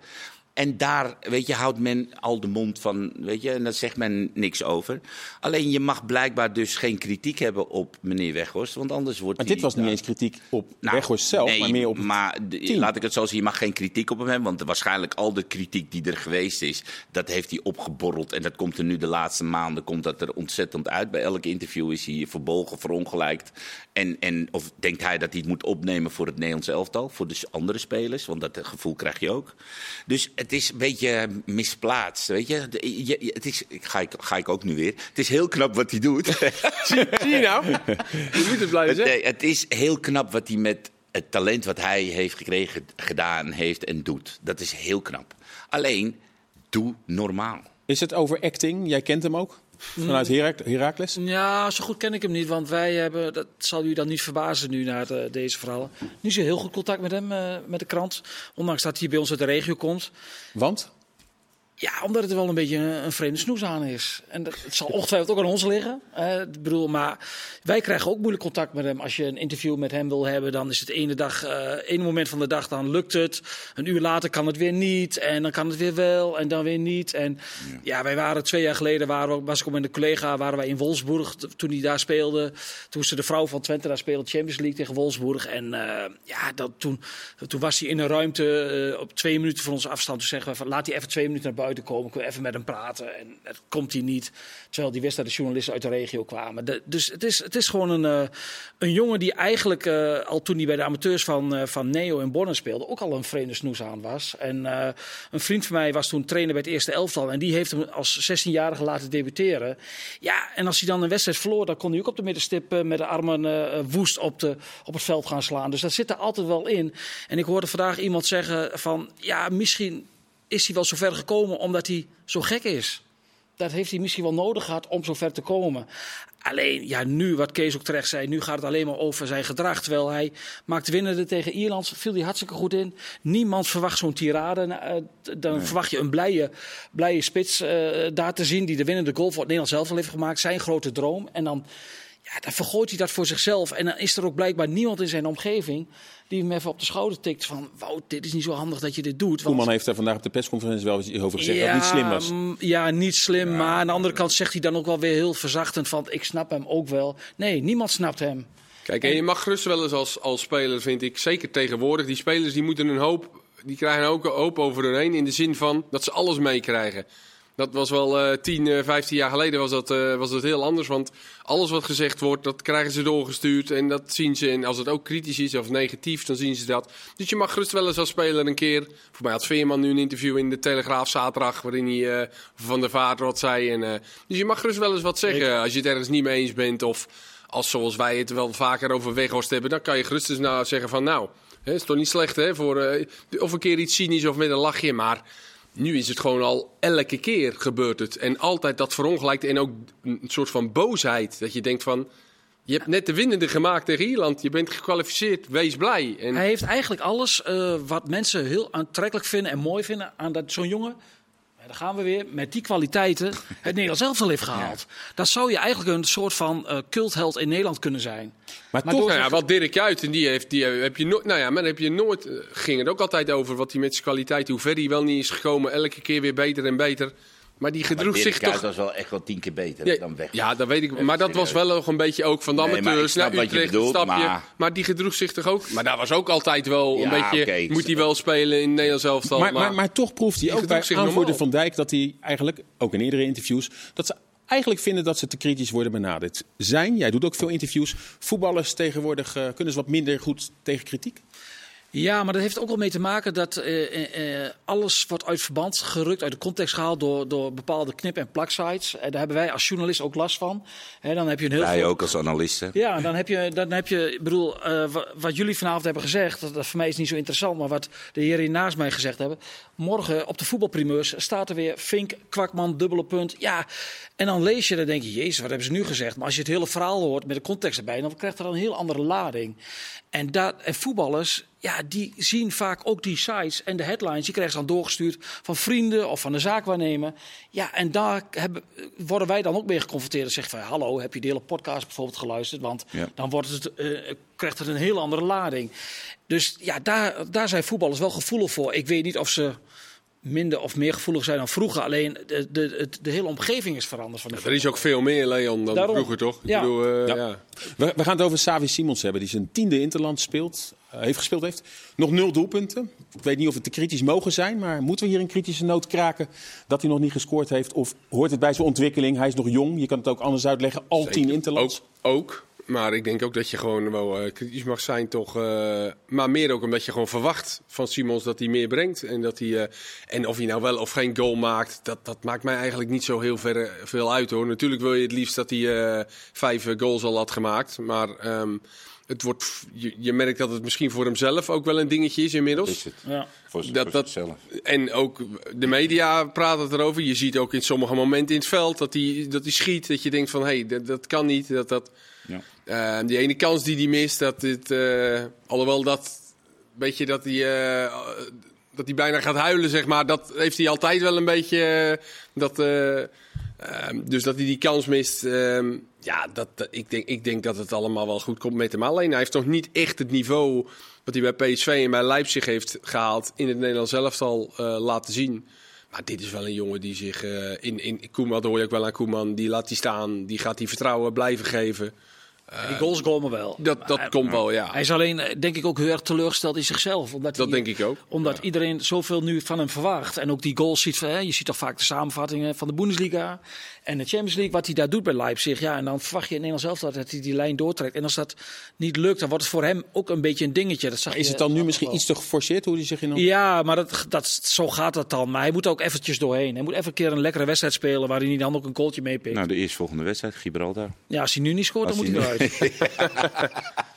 En daar, weet je, houdt men al de mond van, weet je, en daar zegt men niks over. Alleen je mag blijkbaar dus geen kritiek hebben op meneer Weghorst, want anders wordt Maar dit was niet eens kritiek op Nou, Weghorst zelf, nee, maar meer op maar de- laat ik het zo zien, je mag geen kritiek op hem hebben. Want waarschijnlijk al de kritiek die er geweest is, dat heeft hij opgeborreld. En dat komt er nu de laatste maanden komt dat er ontzettend uit. Bij elk interview is hij verbolgen, verongelijkt. En, en of denkt hij dat hij het moet opnemen voor het Nederlands elftal, voor de andere spelers. Want dat gevoel krijg je ook. Dus het is een beetje misplaatst, weet je. De- je- je- het is, ga, ik, ga ik ook nu weer. Het is heel knap wat hij doet. Zie je nou? Je moet het blijven Het, zeggen. het is heel knap wat hij met het talent wat hij heeft gekregen, gedaan heeft en doet. Dat is heel knap. Alleen, doe normaal. Is het overacting? Jij kent hem ook? Vanuit Herak Heracles? Ja, zo goed ken ik hem niet, want wij hebben, dat zal u dan niet verbazen nu naar de- deze verhalen, niet zo heel goed contact met hem, eh, met de krant. Ondanks dat hij bij ons uit de regio komt. Want? Ja, omdat het er wel een beetje een, een vreemde snoes aan is. En dat, het zal ongetwijfeld ook aan ons liggen. Ik bedoel, maar wij krijgen ook moeilijk contact met hem. Als je een interview met hem wil hebben, dan is het ene, dag, eh ene moment van de dag, dan lukt het. Een uur later kan het weer niet. En dan kan het weer wel en dan weer niet. En ja, wij waren twee jaar geleden, waren we, was ik met een collega, waren wij in Wolfsburg toen hij daar speelde. Toen ze de vrouw van Twente daar speelde, Champions League tegen Wolfsburg. En eh, ja, dat, toen, toen was hij in een ruimte eh, op twee minuten van onze afstand. Toen zeggen we van, laat hij even twee minuten naar buiten komen. Kunnen we even met hem praten. En dat komt hij niet. Terwijl die wist dat de journalisten uit de regio kwamen. Dus het is, het is gewoon een, eh, een jongen die eigenlijk eh, al toen hij bij de amateurs van, eh, van Neo en Bonnen speelde, ook al een vreemde snoes aan was. En een vriend van mij was toen trainer bij het eerste elftal. En die heeft hem als 16-jarige laten debuteren. Ja, en als hij dan een wedstrijd verloor, dan kon hij ook op de middenstip met de armen woest op, de, op het veld gaan slaan. Dus dat zit er altijd wel in. En ik hoorde vandaag iemand zeggen van, ja, misschien is hij wel zo ver gekomen omdat hij zo gek is. Dat heeft hij misschien wel nodig gehad om zo ver te komen. Alleen, ja, nu, wat Kees ook terecht zei, nu gaat het alleen maar over zijn gedrag. Terwijl hij maakt winnende tegen Ierland, viel hij hartstikke goed in. Niemand verwacht zo'n tirade. Eh, dan verwacht je een blije, blije spits eh, daar te zien die de winnende goal voor het Nederlands zelf heeft gemaakt. Zijn grote droom. En dan, ja, dan vergooit hij dat voor zichzelf. En dan is er ook blijkbaar niemand in zijn omgeving die hem even op de schouder tikt van... Wout, dit is niet zo handig dat je dit doet. want- Koeman heeft daar vandaag op de persconferentie wel iets over gezegd dat het niet slim was. mm, Ja, niet slim. Maar aan de andere kant zegt hij dan ook wel weer heel verzachtend van... ik snap hem ook wel. Nee, niemand snapt hem. Kijk, en je mag gerust wel eens als, als speler, vind ik, zeker tegenwoordig, die spelers die moeten een hoop, die krijgen ook een hoop over hun heen in de zin van dat ze alles meekrijgen. Dat was wel eh 10, eh, 15 jaar geleden was dat, eh, was dat heel anders. Want alles wat gezegd wordt, dat krijgen ze doorgestuurd. En dat zien ze. En als het ook kritisch is of negatief, dan zien ze dat. Dus je mag gerust wel eens als speler een keer. Voor mij had Veerman nu een interview in de Telegraaf zaterdag. Waarin hij eh, van der Vaart wat zei. En, eh, dus je mag gerust wel eens wat zeggen als je het ergens niet mee eens bent. Of als zoals wij het wel vaker over Weghorst hebben. Dan kan je gerust eens nou zeggen van nou. Het is toch niet slecht hè? Voor, eh, of een keer iets cynisch of met een lachje. Maar nu is het gewoon al elke keer gebeurt het. En altijd dat verongelijkt en ook een soort van boosheid. Dat je denkt van, je hebt net de winnende gemaakt tegen Ierland. Je bent gekwalificeerd, wees blij. En Hij heeft eigenlijk alles eh, wat mensen heel aantrekkelijk vinden en mooi vinden aan zo'n jongen. Daar gaan we weer met die kwaliteiten het Nederlands elftal heeft gehaald. Dat zou je eigenlijk een soort van eh, cultheld in Nederland kunnen zijn. Maar, Maar toch, nou ja, wat Dirk Kuyt, en die heeft, die heb je nooit, nou ja, maar dan heb je nooit, eh, ging het ook altijd over wat hij met zijn kwaliteit, hoe ver hij wel niet is gekomen, elke keer weer beter en beter. Maar die gedroeg Maar zich toch. was wel echt wel tien keer beter Ja, dan weg. ja, dat weet ik. Maar dat was wel nog een beetje ook van de Nee, maar ik amateurs snap naar Utrecht, bedoelt, stapje. maar- Maar... die gedroeg zich toch ook. Maar daar was ook altijd wel een Ja, beetje. moet hij wel spelen in het Nederlands elftal. maar, maar, maar toch proeft hij ook bij aanvoerder. Van Dijk dat hij eigenlijk, ook in eerdere interviews, dat ze eigenlijk vinden dat ze te kritisch worden benaderd. Zijn, jij doet ook veel interviews, voetballers tegenwoordig eh, kunnen ze wat minder goed tegen kritiek? Ja, maar dat heeft ook wel mee te maken dat eh, eh, eh, alles wordt uit verband gerukt, uit de context gehaald door, door bepaalde knip- en plaksites. En daar hebben wij als journalist ook last van. Hè, dan heb je een heel Wij ook als analisten. Ja, dan heb je, dan heb je bedoel, wa- wat jullie vanavond hebben gezegd, dat, dat voor mij is niet zo interessant, maar wat de heren hier naast mij gezegd hebben. Morgen op de voetbalprimeurs staat er weer Fink, Kwakman, dubbele punt. Ja, en dan lees je, dan denk je, jezus, wat hebben ze nu gezegd? Maar als je het hele verhaal hoort met de context erbij, dan krijgt het dan een heel andere lading. En, dat, en voetballers, ja, die zien vaak ook die sites en de headlines. Die krijgen ze dan doorgestuurd van vrienden of van de zaakwaarnemer. Ja, en daar hebben, worden wij dan ook mee geconfronteerd. Dan zeggen van, hallo, heb je de hele podcast bijvoorbeeld geluisterd? Want Ja. dan wordt het, eh, krijgt het een heel andere lading. Dus ja, daar, daar zijn voetballers wel gevoelig voor. Ik weet niet of ze minder of meer gevoelig zijn dan vroeger. Alleen de, de, het- de hele omgeving is veranderd. Van de Er is ook veel meer, Leon, dan Daarom. vroeger, toch? Ja. Ik bedoel, eh, Ja. ja. We, we gaan het over Savi Simons hebben, die zijn tiende Interland speelt, heeft gespeeld heeft. Nog nul doelpunten. Ik weet niet of het te kritisch mogen zijn, maar moeten we hier een kritische noot kraken dat hij nog niet gescoord heeft? Of hoort het bij zijn ontwikkeling? Hij is nog jong, je kan het ook anders uitleggen. Al tien Interlands. Ook, ook. Maar ik denk ook dat je gewoon wel eh, kritisch mag zijn, toch. eh, maar meer ook omdat je gewoon verwacht van Simons dat hij meer brengt. En, dat hij, eh, en of hij nou wel of geen goal maakt, dat, dat maakt mij eigenlijk niet zo heel ver, veel uit hoor. Natuurlijk wil je het liefst dat hij eh, vijf eh, goals al had gemaakt. Maar ehm, het wordt, je, je merkt dat het misschien voor hemzelf ook wel een dingetje is inmiddels. Is het. Ja. Voor, Dat- voor dat- zichzelf. En ook de media praten erover. Je ziet ook in sommige momenten in het veld dat hij, dat hij schiet. Dat je denkt van, hé, hey, dat, dat kan niet. Dat, dat, Ja. eh, die ene kans die hij mist, dat dit, eh, alhoewel dat, weet je, dat hij, eh, dat hij bijna gaat huilen, zeg maar. Dat heeft hij altijd wel een beetje, eh, dat, eh, ehm, dus dat hij die kans mist. ehm, ja, dat, ik, denk, ik denk dat het allemaal wel goed komt met hem. Alleen hij heeft nog niet echt het niveau wat hij bij PSV en bij Leipzig heeft gehaald in het Nederlands elftal eh laten zien. Maar dit is wel een jongen die zich eh, in, in Koeman, dat hoor je ook wel aan Koeman, die laat hij staan, die gaat die vertrouwen blijven geven. Die goals komen wel. Dat, dat komt wel, ja. Hij is alleen, eh, denk ik, ook heel erg teleurgesteld in zichzelf. Omdat Dat hij, denk ik ook. Omdat iedereen zoveel nu van hem verwacht. En ook die goals ziet. van, Hè, je ziet toch vaak de samenvattingen van de Bundesliga en de Champions League. Wat hij daar doet bij Leipzig. Ja, en dan verwacht je in Nederland zelf dat hij die lijn doortrekt. En als dat niet lukt, dan wordt het voor hem ook een beetje een dingetje. Dat zag Is je het dan nu misschien wel. iets te geforceerd hoe hij zich in Ja, maar dat, dat, zo gaat dat dan. Maar hij moet ook eventjes doorheen. Hij moet even een keer een lekkere wedstrijd spelen waar hij dan ook een kooltje meepikt. Nou, de eerstvolgende wedstrijd, Gibraltar. ja, als hij nu niet scoort, dan moet hij eruit.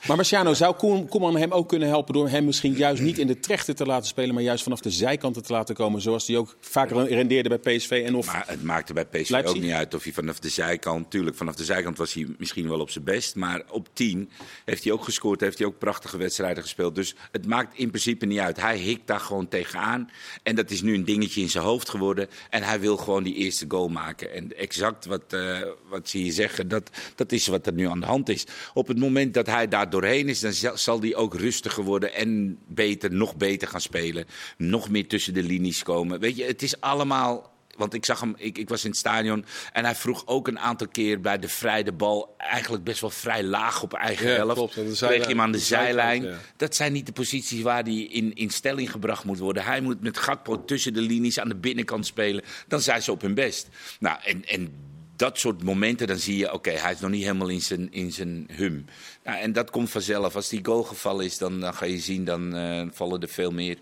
Maar Marciano, zou Koem- Koeman hem ook kunnen helpen door hem misschien juist niet in de trechter te laten spelen, maar juist vanaf de zijkanten te laten komen, zoals hij ook vaker rendeerde bij PSV en of Maar het maakte bij PSV Leipzig? ook niet uit of hij vanaf de zijkant... Tuurlijk, vanaf de zijkant was hij misschien wel op zijn best. Maar op 10 heeft hij ook gescoord, heeft hij ook prachtige wedstrijden gespeeld. Dus het maakt in principe niet uit. Hij hikt daar gewoon tegenaan. En dat is nu een dingetje in zijn hoofd geworden. En hij wil gewoon die eerste goal maken. En exact wat, eh, wat ze hier zeggen, dat, dat is wat er nu aan de hand is. Op het moment dat hij daar doorheen is, dan zal- zal hij ook rustiger worden. En beter, nog beter gaan spelen. Nog meer tussen de linies komen. Weet je, het is allemaal... Want ik zag hem, ik, ik was in het stadion en hij vroeg ook een aantal keer bij de vrij de bal eigenlijk best wel vrij laag op eigen Ja, helft. klopt, Kreeg zijlijn. je hem aan de zijlijn. ja. Dat zijn niet de posities waar hij in, in stelling gebracht moet worden. Hij moet met Gakpo tussen de linies aan de binnenkant spelen. Dan zijn ze op hun best. Nou, en, en dat soort momenten, dan zie je, oké, hij is nog niet helemaal in zijn, in zijn hum. Nou, en dat komt vanzelf. Als die goal gevallen is, dan, dan ga je zien, dan eh, vallen er veel meer.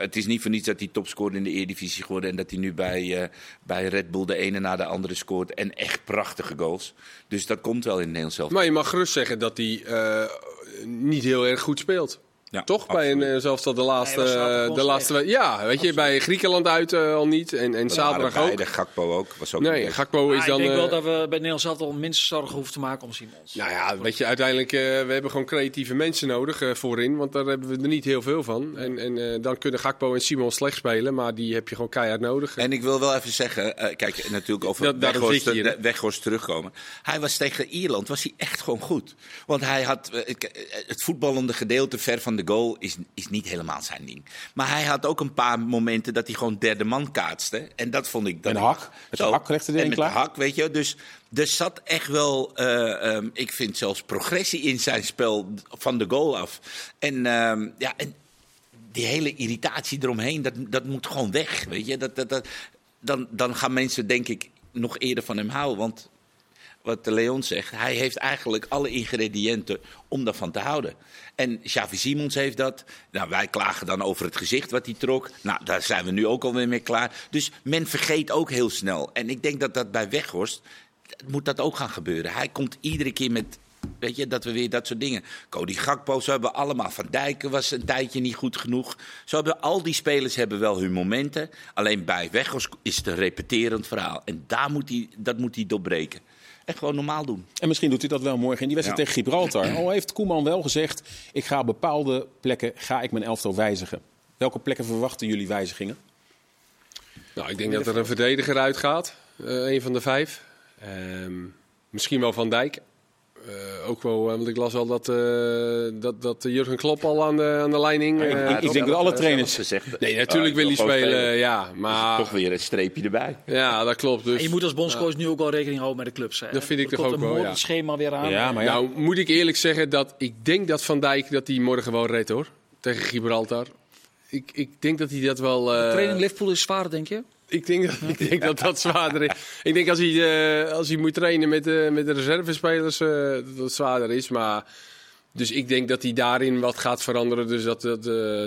Het is niet voor niets dat hij topscorer in de Eredivisie geworden en dat hij nu bij, eh, bij Red Bull de ene na de andere scoort. En echt prachtige goals. Dus dat komt wel in het Nederlands zelf. Maar je mag gerust zeggen dat hij eh, niet heel erg goed speelt. Ja, Toch? Bij een, eh, zelfs al de laatste. Eh, de laatste ja, weet je, bij Griekenland uit eh, al niet. En, en zaterdag ook. beide, Gakpo ook. Was ook Nee, Gakpo is ik dan. denk wel eh, dat we bij Nederland zelf al minstens zorgen hoeven te maken om Simons. Nou ja, weet je, uiteindelijk uh, we hebben gewoon creatieve mensen nodig uh, voorin. Want daar hebben we er niet heel veel van. En, en uh, dan kunnen Gakpo en Simon slecht spelen. Maar die heb je gewoon keihard nodig. En ik wil wel even zeggen, uh, kijk, natuurlijk over Weghorst, terugkomen. Hij was tegen Ierland, was hij echt gewoon goed. Want hij had, uh, ik- het voetballende gedeelte ver van de goal is, is niet helemaal zijn ding. Maar hij had ook een paar momenten dat hij gewoon derde man kaatste. En dat vond ik... Dat En de hak. Met de hak hij en erin met klaar. de hak, weet je. Dus er zat echt wel, eh, ehm, ik vind zelfs progressie in zijn spel van de goal af. En ehm, ja, en die hele irritatie eromheen, dat, dat moet gewoon weg. Weet je? Dat, dat, dat, dan, dan gaan mensen, denk ik, nog eerder van hem houden. Want wat Leon zegt, hij heeft eigenlijk alle ingrediënten om daarvan te houden. En Xavi Simons heeft dat. Nou, wij klagen dan over het gezicht wat hij trok. Nou, daar zijn we nu ook alweer mee klaar. Dus men vergeet ook heel snel. En ik denk dat dat bij Weghorst, moet dat ook gaan gebeuren. Hij komt iedere keer met Weet je, dat we weer dat soort dingen. Cody Gakpo, zo hebben we allemaal. Van Dijken was een tijdje niet goed genoeg. Zo hebben al die spelers hebben wel hun momenten. Alleen bij Weghorst is het een repeterend verhaal. En daar moet hij, dat moet hij doorbreken. En gewoon normaal doen. En misschien doet hij dat wel morgen in die wedstrijd Ja. tegen Gibraltar. Al heeft Koeman wel gezegd, ik ga op bepaalde plekken ga ik mijn elftal wijzigen. Welke plekken verwachten jullie wijzigingen? Nou, ik denk dat er een verdediger uitgaat. eh een van de vijf. Ehm, misschien wel Van Dijk. Eh, ook wel, want ik las al dat, eh, dat, dat Jurgen Klopp al aan de, aan de lijn hing. Ja, ik- Eh, ik- denk dat alle trainers- Ze zegt, Nee, natuurlijk wil hij spelen, ja. Maar Toch weer een streepje erbij. ja, dat klopt. Dus, En je moet als bondscoach nu ook wel rekening houden met de clubs. Hè. Dat vind ik Er toch ook een wel, ja. mooi schema weer aan. Ja, maar ja. Nou, moet ik eerlijk zeggen dat ik denk dat Van Dijk dat hij morgen wel redt hoor. Tegen Gibraltar. Ik, ik denk dat hij dat wel. eh, Training Liverpool is zwaar, denk je? Ik denk, dat, ik denk dat dat zwaarder is. Ik denk als hij, eh, als hij moet trainen met, eh, met de reservespelers, eh, dat het zwaarder is. Maar, dus ik denk dat hij daarin wat gaat veranderen. Dus dat, dat,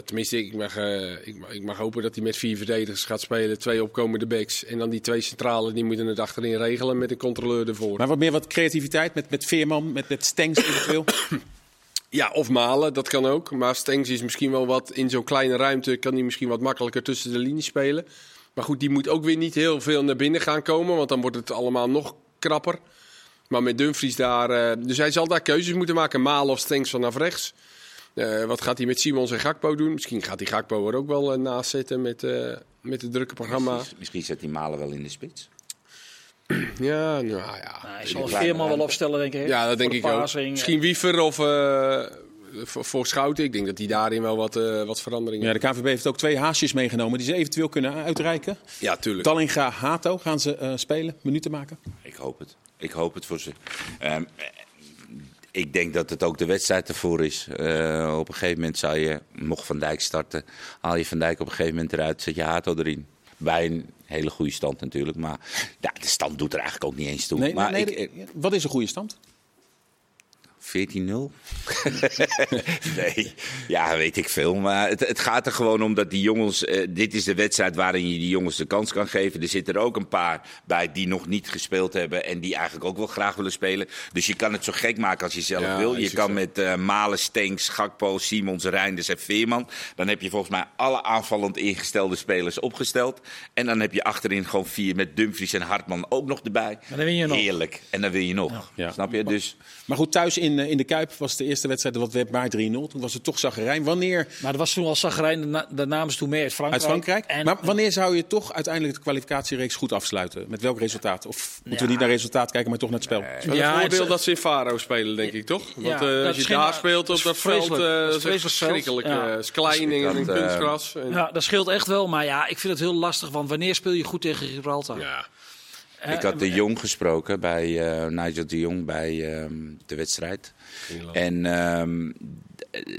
tenminste, ik mag, ik, mag, ik mag hopen dat hij met vier verdedigers gaat spelen. Twee opkomende backs. En dan die twee centrale, die moeten het achterin regelen met een controleur ervoor. Maar wat meer wat creativiteit met, met Veerman, met, met Stengs eventueel. Ja, of malen, dat kan ook. Maar Stengs is misschien wel wat in zo'n kleine ruimte, kan hij misschien wat makkelijker tussen de linies spelen. Maar goed, die moet ook weer niet heel veel naar binnen gaan komen, want dan wordt het allemaal nog krapper. Maar met Dumfries daar, eh, dus hij zal daar keuzes moeten maken, malen of Stengs vanaf rechts. Eh, wat gaat hij met Simons en Gakpo doen? Misschien gaat hij Gakpo er ook wel eh, naast zitten met, eh, met het drukke programma. Misschien, misschien zet hij Malen wel in de spits. Ja, nou ja. Nou, hij zal Veerman wel opstellen, denk ik. Ja, dat denk ik de ook. Misschien Wiever of eh, voor, voor Schouten. Ik denk dat hij daarin wel wat, eh, wat veranderingen Ja, de KVB heeft ook twee haasjes meegenomen die ze eventueel kunnen uitreiken. Ja, tuurlijk. Dallinga, Hato gaan ze eh, spelen, minuten maken. Ik hoop het. Ik hoop het voor ze. Ehm, eh, ik denk dat het ook de wedstrijd ervoor is. Eh, op een gegeven moment zou je, mocht Van Dijk starten, haal je Van Dijk op een gegeven moment eruit, zet je Hato erin. Bij een hele goede stand natuurlijk. Maar ja, de stand doet er eigenlijk ook niet eens toe. Nee, maar nee, ik, de- wat is een goede stand? 14-0? nee, ja, weet ik veel. Maar het, het gaat er gewoon om dat die jongens. eh, dit is de wedstrijd waarin je die jongens de kans kan geven. Er zitten er ook een paar bij die nog niet gespeeld hebben. En die eigenlijk ook wel graag willen spelen. Dus je kan het zo gek maken als je zelf Ja, wil. Je kan zo. met eh, Malen, Stenks, Gakpo, Simons, Reinders en Veerman. Dan heb je volgens mij alle aanvallend ingestelde spelers opgesteld. En dan heb je achterin gewoon vier met Dumfries en Hartman ook nog erbij. En dan win je nog. Heerlijk. En dan win je nog. Ja. Snap je? Dus. Maar goed, thuis in, eh, in de Kuip was de eerste wedstrijd, wat werd maar 3-0. Toen was het toch zagrijn. Wanneer Maar dat was toen al Zagrijn, ze toen mee uit Frankrijk. uit Frankrijk? En, maar wanneer zou je toch uiteindelijk de kwalificatiereeks goed afsluiten? Met welk resultaat? Of moeten we Ja. niet naar resultaat kijken, maar toch naar het spel? Ja, het voordeel het- dat ze in Faro spelen, denk ik, toch? Want Ja, eh, dat als je daar speelt op dat veld, eh, Dat is verschrikkelijk. Ja. eh, is en eh, kunstgras. En- Ja, dat scheelt echt wel. Maar ja, ik vind het heel lastig. Want wanneer speel je goed tegen Gibraltar? ja. Eh, Ik had de Jong gesproken bij eh, Nigel de Jong bij ehm, de wedstrijd. En ehm,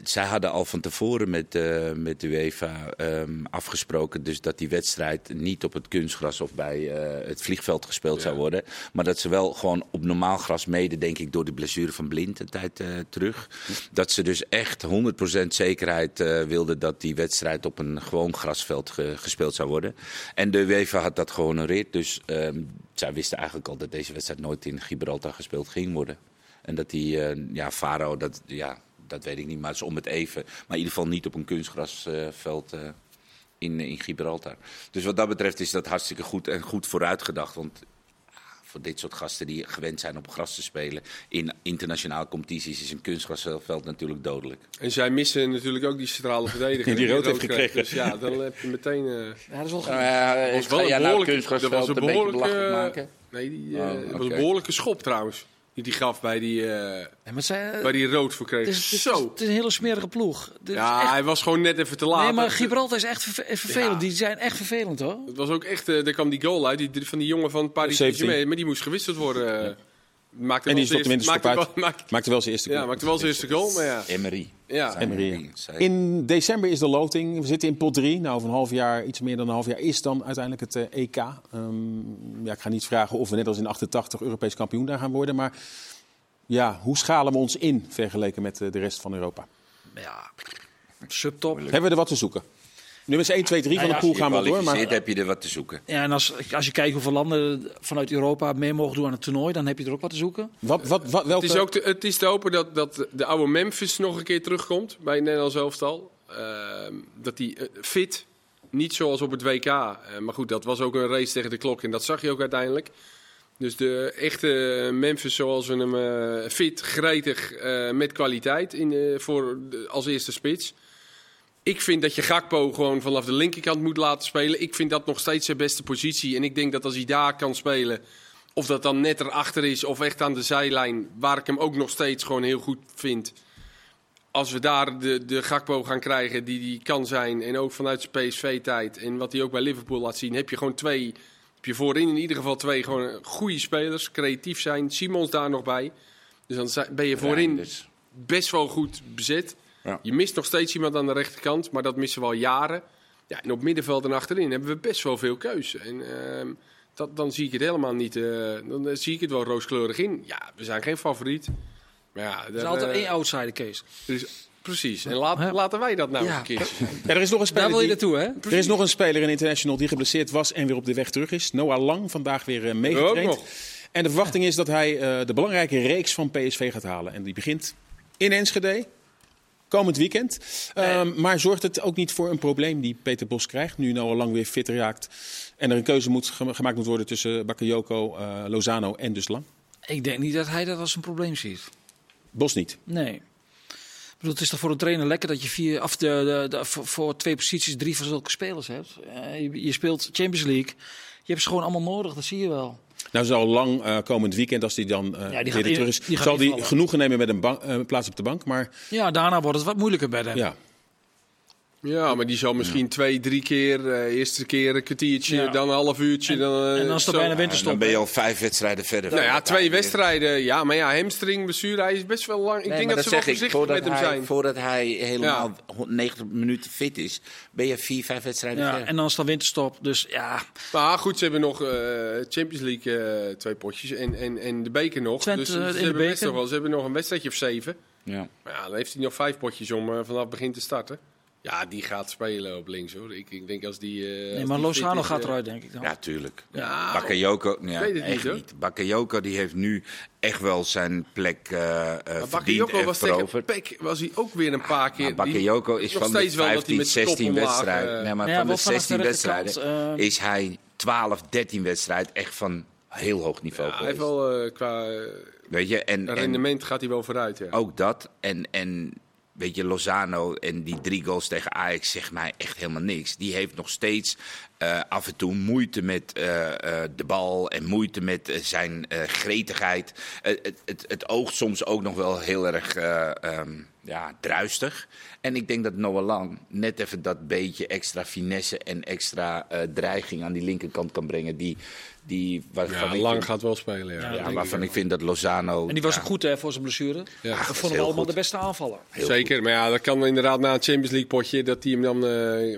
zij hadden al van tevoren met, eh, met de UEFA ehm, afgesproken dus dat die wedstrijd niet op het kunstgras of bij eh, het vliegveld gespeeld zou worden. Maar dat ze wel gewoon op normaal gras mede, denk ik, door de blessure van Blind een tijd eh, terug. Dat ze dus echt 100% zekerheid wilden dat die wedstrijd op een gewoon grasveld ge- gespeeld zou worden. En de UEFA had dat gehonoreerd. Dus ehm, zij wisten eigenlijk al dat deze wedstrijd nooit in Gibraltar gespeeld ging worden. En dat die, ja, Faro, dat, ja, dat weet ik niet, maar het is om het even. Maar in ieder geval niet op een kunstgrasveld eh, in, in Gibraltar. Dus wat dat betreft is dat hartstikke goed en goed vooruitgedacht. Want ah, voor dit soort gasten die gewend zijn op gras te spelen in internationale competities is een kunstgrasveld natuurlijk dodelijk. En zij missen natuurlijk ook die centrale verdediger. Die rood heeft kreeg. gekregen. Dus ja, dan heb je meteen... eh, Ja, dat is wel. Uh, was wel een nou behoorlijke, dat was een behoorlijke, maken? nee, die, eh, Oh, dat was een behoorlijke schop trouwens. Die die gaf bij die, eh, Ja, zij, waar die rood voor kreeg. het, is, het, is, Zo. het is een hele smerige ploeg. Dit is Ja, echt- hij was gewoon net even te laat. nee, maar Gibraltar is echt verve- vervelend. Ja. Die zijn echt vervelend hoor. Het was ook echt, eh, er kwam die goal uit die, van die jongen van Paris 17. Saint-Germain, maar die moest gewisseld worden. eh. Maakte En die stond tenminste maakte uit. wel- maakte- Maakte wel zijn eerste Ja, goal. maakte wel zijn eerste goal, maar ja. Emery. Ja. Emery. In december is de loting. We zitten in pot 3. Nou, over een half jaar, iets meer dan een half jaar, is dan uiteindelijk het eh, EK. Ehm, ja, ik ga niet vragen of we net als in 88 Europees kampioen daar gaan worden. Maar ja, hoe schalen we ons in vergeleken met eh, de rest van Europa? Ja, subtop. Hebben we er wat te zoeken? Nummers 1, 2, 3 van de pool gaan we door. Maar heb je er wat te zoeken. Ja, en als, als je kijkt hoeveel landen vanuit Europa mee mogen doen aan het toernooi, dan heb je er ook wat te zoeken. wat, wat, wat, welke... Het is ook te, het is te hopen dat, dat de oude Memphis nog een keer terugkomt bij Nederlands elftal. Ehm, dat die eh, fit, niet zoals op het WK. eh, maar goed, dat was ook een race tegen de klok en dat zag je ook uiteindelijk. Dus de echte Memphis zoals we hem eh, fit, gretig, eh, met kwaliteit in, eh, voor de- als eerste spits. Ik vind dat je Gakpo gewoon vanaf de linkerkant moet laten spelen. Ik vind dat nog steeds zijn beste positie. En ik denk dat als hij daar kan spelen, of dat dan net erachter is of echt aan de zijlijn, waar ik hem ook nog steeds gewoon heel goed vind. Als we daar de, de Gakpo gaan krijgen die die kan zijn, en ook vanuit zijn PSV-tijd en wat hij ook bij Liverpool laat zien, heb je gewoon twee, heb je voorin in ieder geval twee gewoon goede spelers, creatief zijn. Simons daar nog bij. Dus dan ben je voorin Reinders. best wel goed bezet. Ja. Je mist nog steeds iemand aan de rechterkant, maar dat missen we al jaren. Ja, en op middenveld en achterin hebben we best wel veel keuze. En ehm, dat, dan zie ik het helemaal niet. eh, dan zie ik het wel rooskleurig in. Ja, we zijn geen favoriet. Maar ja, Er is altijd eh, één outsider, Kees. er is- precies. En laat, laten wij dat nou Ja. een keer. Ja, er is nog een speler Daar wil je naartoe, hè? Er is nog een speler in International die geblesseerd was en weer op de weg terug is. Noah Lang, vandaag weer eh, meegetraind. Nog. En de verwachting is dat hij eh, de belangrijke reeks van PSV gaat halen. En die begint in Enschede, komend weekend. Ehm, maar zorgt het ook niet voor een probleem die Peter Bos krijgt... nu Noah Lang weer fitter raakt en er een keuze moet, gema- gemaakt moet worden... tussen Bakayoko, eh, Lozano en dus Lang? Ik denk niet dat hij dat als een probleem ziet. Bos niet. Nee. Ik bedoel, het is toch voor een trainer lekker dat je vier, af de, de, de- voor, voor twee posities drie van zulke spelers hebt. Eh, je, je speelt Champions League. Je hebt ze gewoon allemaal nodig, dat zie je wel. Nou zal Lang eh, komend weekend, als hij dan eh Ja, die weer gaat terug is... die zal hij genoegen nemen met een bank- eh, plaats op de bank. Maar Ja, daarna wordt het wat moeilijker bij hem. ja, Ja, maar die zal misschien twee, drie keer, eh, eerste keer een kwartiertje, Ja. dan een half uurtje. En- dan, eh, en als zo. bijna En winterstop dan ben je al vijf wedstrijden verder. Nou ja, twee wedstrijden. Ja, maar ja, hamstring, blessure, hij is best wel lang. Ik Nee, denk maar dat ze wel voorzichtig met hem hij, zijn. Voordat hij helemaal 90 minuten fit is, ben je vier, vijf wedstrijden Ja, verder. en dan is dan winterstop. Dus ja, Maar goed, ze hebben nog eh, Champions League eh, twee potjes en, en, en de beker nog. Twente, dus ze, in de hebben best beker. nog wel, ze hebben nog een wedstrijdje of zeven. Ja. Maar ja, dan heeft hij nog vijf potjes om vanaf het begin te starten. Ja, die gaat spelen op links hoor. Ik, ik denk als die. eh, nee, als maar die Lozano is, gaat eh, eruit, denk ik dan. Ja, tuurlijk. Ja, Bakayoko, ja, weet het niet, echt hoor. niet. Bakayoko die heeft nu echt wel zijn plek eh eh Maar verdiend Bakayoko en was tegen veroverd. Peck was hij ook weer een paar keer. Bakayoko is van de steeds wel dat hij 15, met zijn kop 16 omlaag, wedstrijden. nee, maar Ja, van de vanaf 16 de rechterkant, wedstrijden is hij 12, 13 wedstrijden echt van heel hoog niveau ja, hij heeft wel eh, qua Weet je, en, en rendement gaat hij wel vooruit. Ja. ook dat. En, en weet je, Lozano en die drie goals tegen Ajax zegt mij echt helemaal niks. Die heeft nog steeds eh, af en toe moeite met eh, eh, de bal en moeite met zijn gretigheid. Het, het, het oogt soms ook nog wel heel erg eh, ehm, ja, druistig. En ik denk dat Noah Lang net even dat beetje extra finesse en extra dreiging aan die linkerkant kan brengen. Die, die, waarvan Ja, ik lang vind- gaat wel spelen. Ja, Ja, waarvan ik ik vind dat Lozano... En die was ja, ook goed hè, voor zijn blessure. Ja, ik vond hem heel allemaal goed. de beste aanvaller. heel Zeker, maar ja, dat kan inderdaad na een Champions League potje dat hij hem dan eh,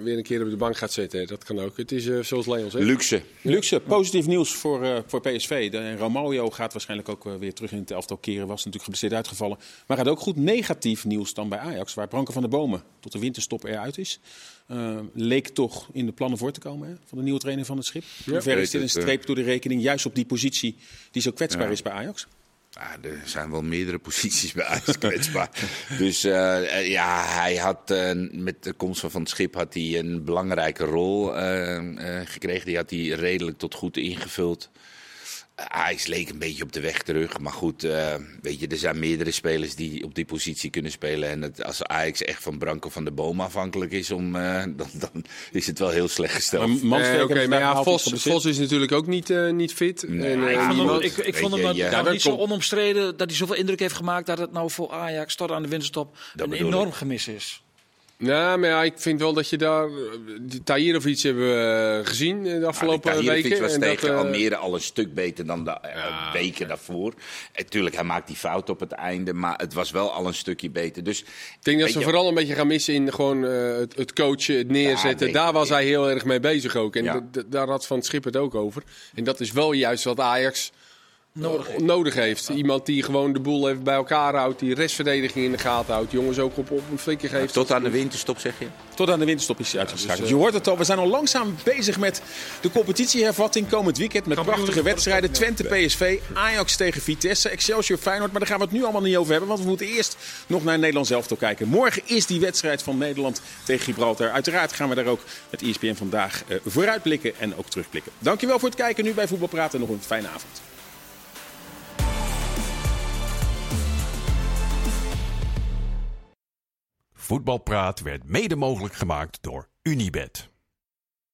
weer een keer op de bank gaat zetten. Dat kan ook. Het is eh, zoals Leon zegt. Luxe. Luxe, positief nieuws voor, eh, voor PSV. De, en Romario gaat waarschijnlijk ook weer terug in het elftal keren. Was natuurlijk geblesseerd uitgevallen. Maar gaat ook goed negatief nieuws dan bij Ajax. Waar Branko van der Bomen tot de winterstop eruit is. Eh, leek toch in de plannen voor te komen hè, van de nieuwe trainer van het schip. In hoeverre is dit een eh. streep door de rekening. Juist op die positie die zo kwetsbaar Ja. is bij Ajax. Ja, er zijn wel meerdere posities bij Ajax kwetsbaar. dus eh, ja, hij had met de komst van Van het Schip had hij een belangrijke rol gekregen. Die had hij redelijk tot goed ingevuld. Eh, Ajax leek een beetje op de weg terug. Maar goed, eh, weet je, er zijn meerdere spelers die op die positie kunnen spelen. En het, als Ajax echt van Branko van de Boom afhankelijk is, om, eh, dan, dan is het wel heel slecht gesteld. Maar ze maar ja, Vos. Vos is natuurlijk ook niet, eh, niet fit. Nee, En, eh, Ik vond hem, ik, ik vond hem je, dat, ja, nou, dat niet zo onomstreden dat hij zoveel indruk heeft gemaakt dat het nou voor Ajax tot aan de winterstop een enorm ik. gemis is. Ja, maar ja, ik vind wel dat je daar... Die Tahir of iets hebben we eh, gezien eh, de afgelopen Ja, Tahirovic weken. was En tegen dat, eh, Almere al een stuk beter dan de eh, Ja, weken daarvoor. En tuurlijk, hij maakt die fout op het einde, maar het was wel al een stukje beter. Dus, Ik denk dat ze je, vooral een beetje gaan missen in gewoon eh, het, het coachen, het neerzetten. Daar was hij heel erg mee bezig ook. En daar had Van Schip het ook over. En dat is wel juist wat Ajax Nodig heeft. nodig heeft. Iemand die gewoon de boel even bij elkaar houdt. Die restverdediging in de gaten houdt. Jongens ook op, op een flikker geeft. tot aan de winterstop, zeg je? Tot aan de winterstop is hij uitgeschakeld. dus, je hoort het al, we zijn al langzaam bezig met de competitiehervatting komend weekend. Met prachtige wedstrijden. Twente PSV, Ajax tegen Vitesse, Excelsior Feyenoord. Maar daar gaan we het nu allemaal niet over hebben. Want we moeten eerst nog naar Nederland zelf toe kijken. Morgen is die wedstrijd van Nederland tegen Gibraltar. Uiteraard gaan we daar ook met ESPN vandaag eh, vooruitblikken en ook terugblikken. Dankjewel voor het kijken nu bij Voetbal Praten. Nog een fijne avond. Voetbalpraat werd mede mogelijk gemaakt door Unibed.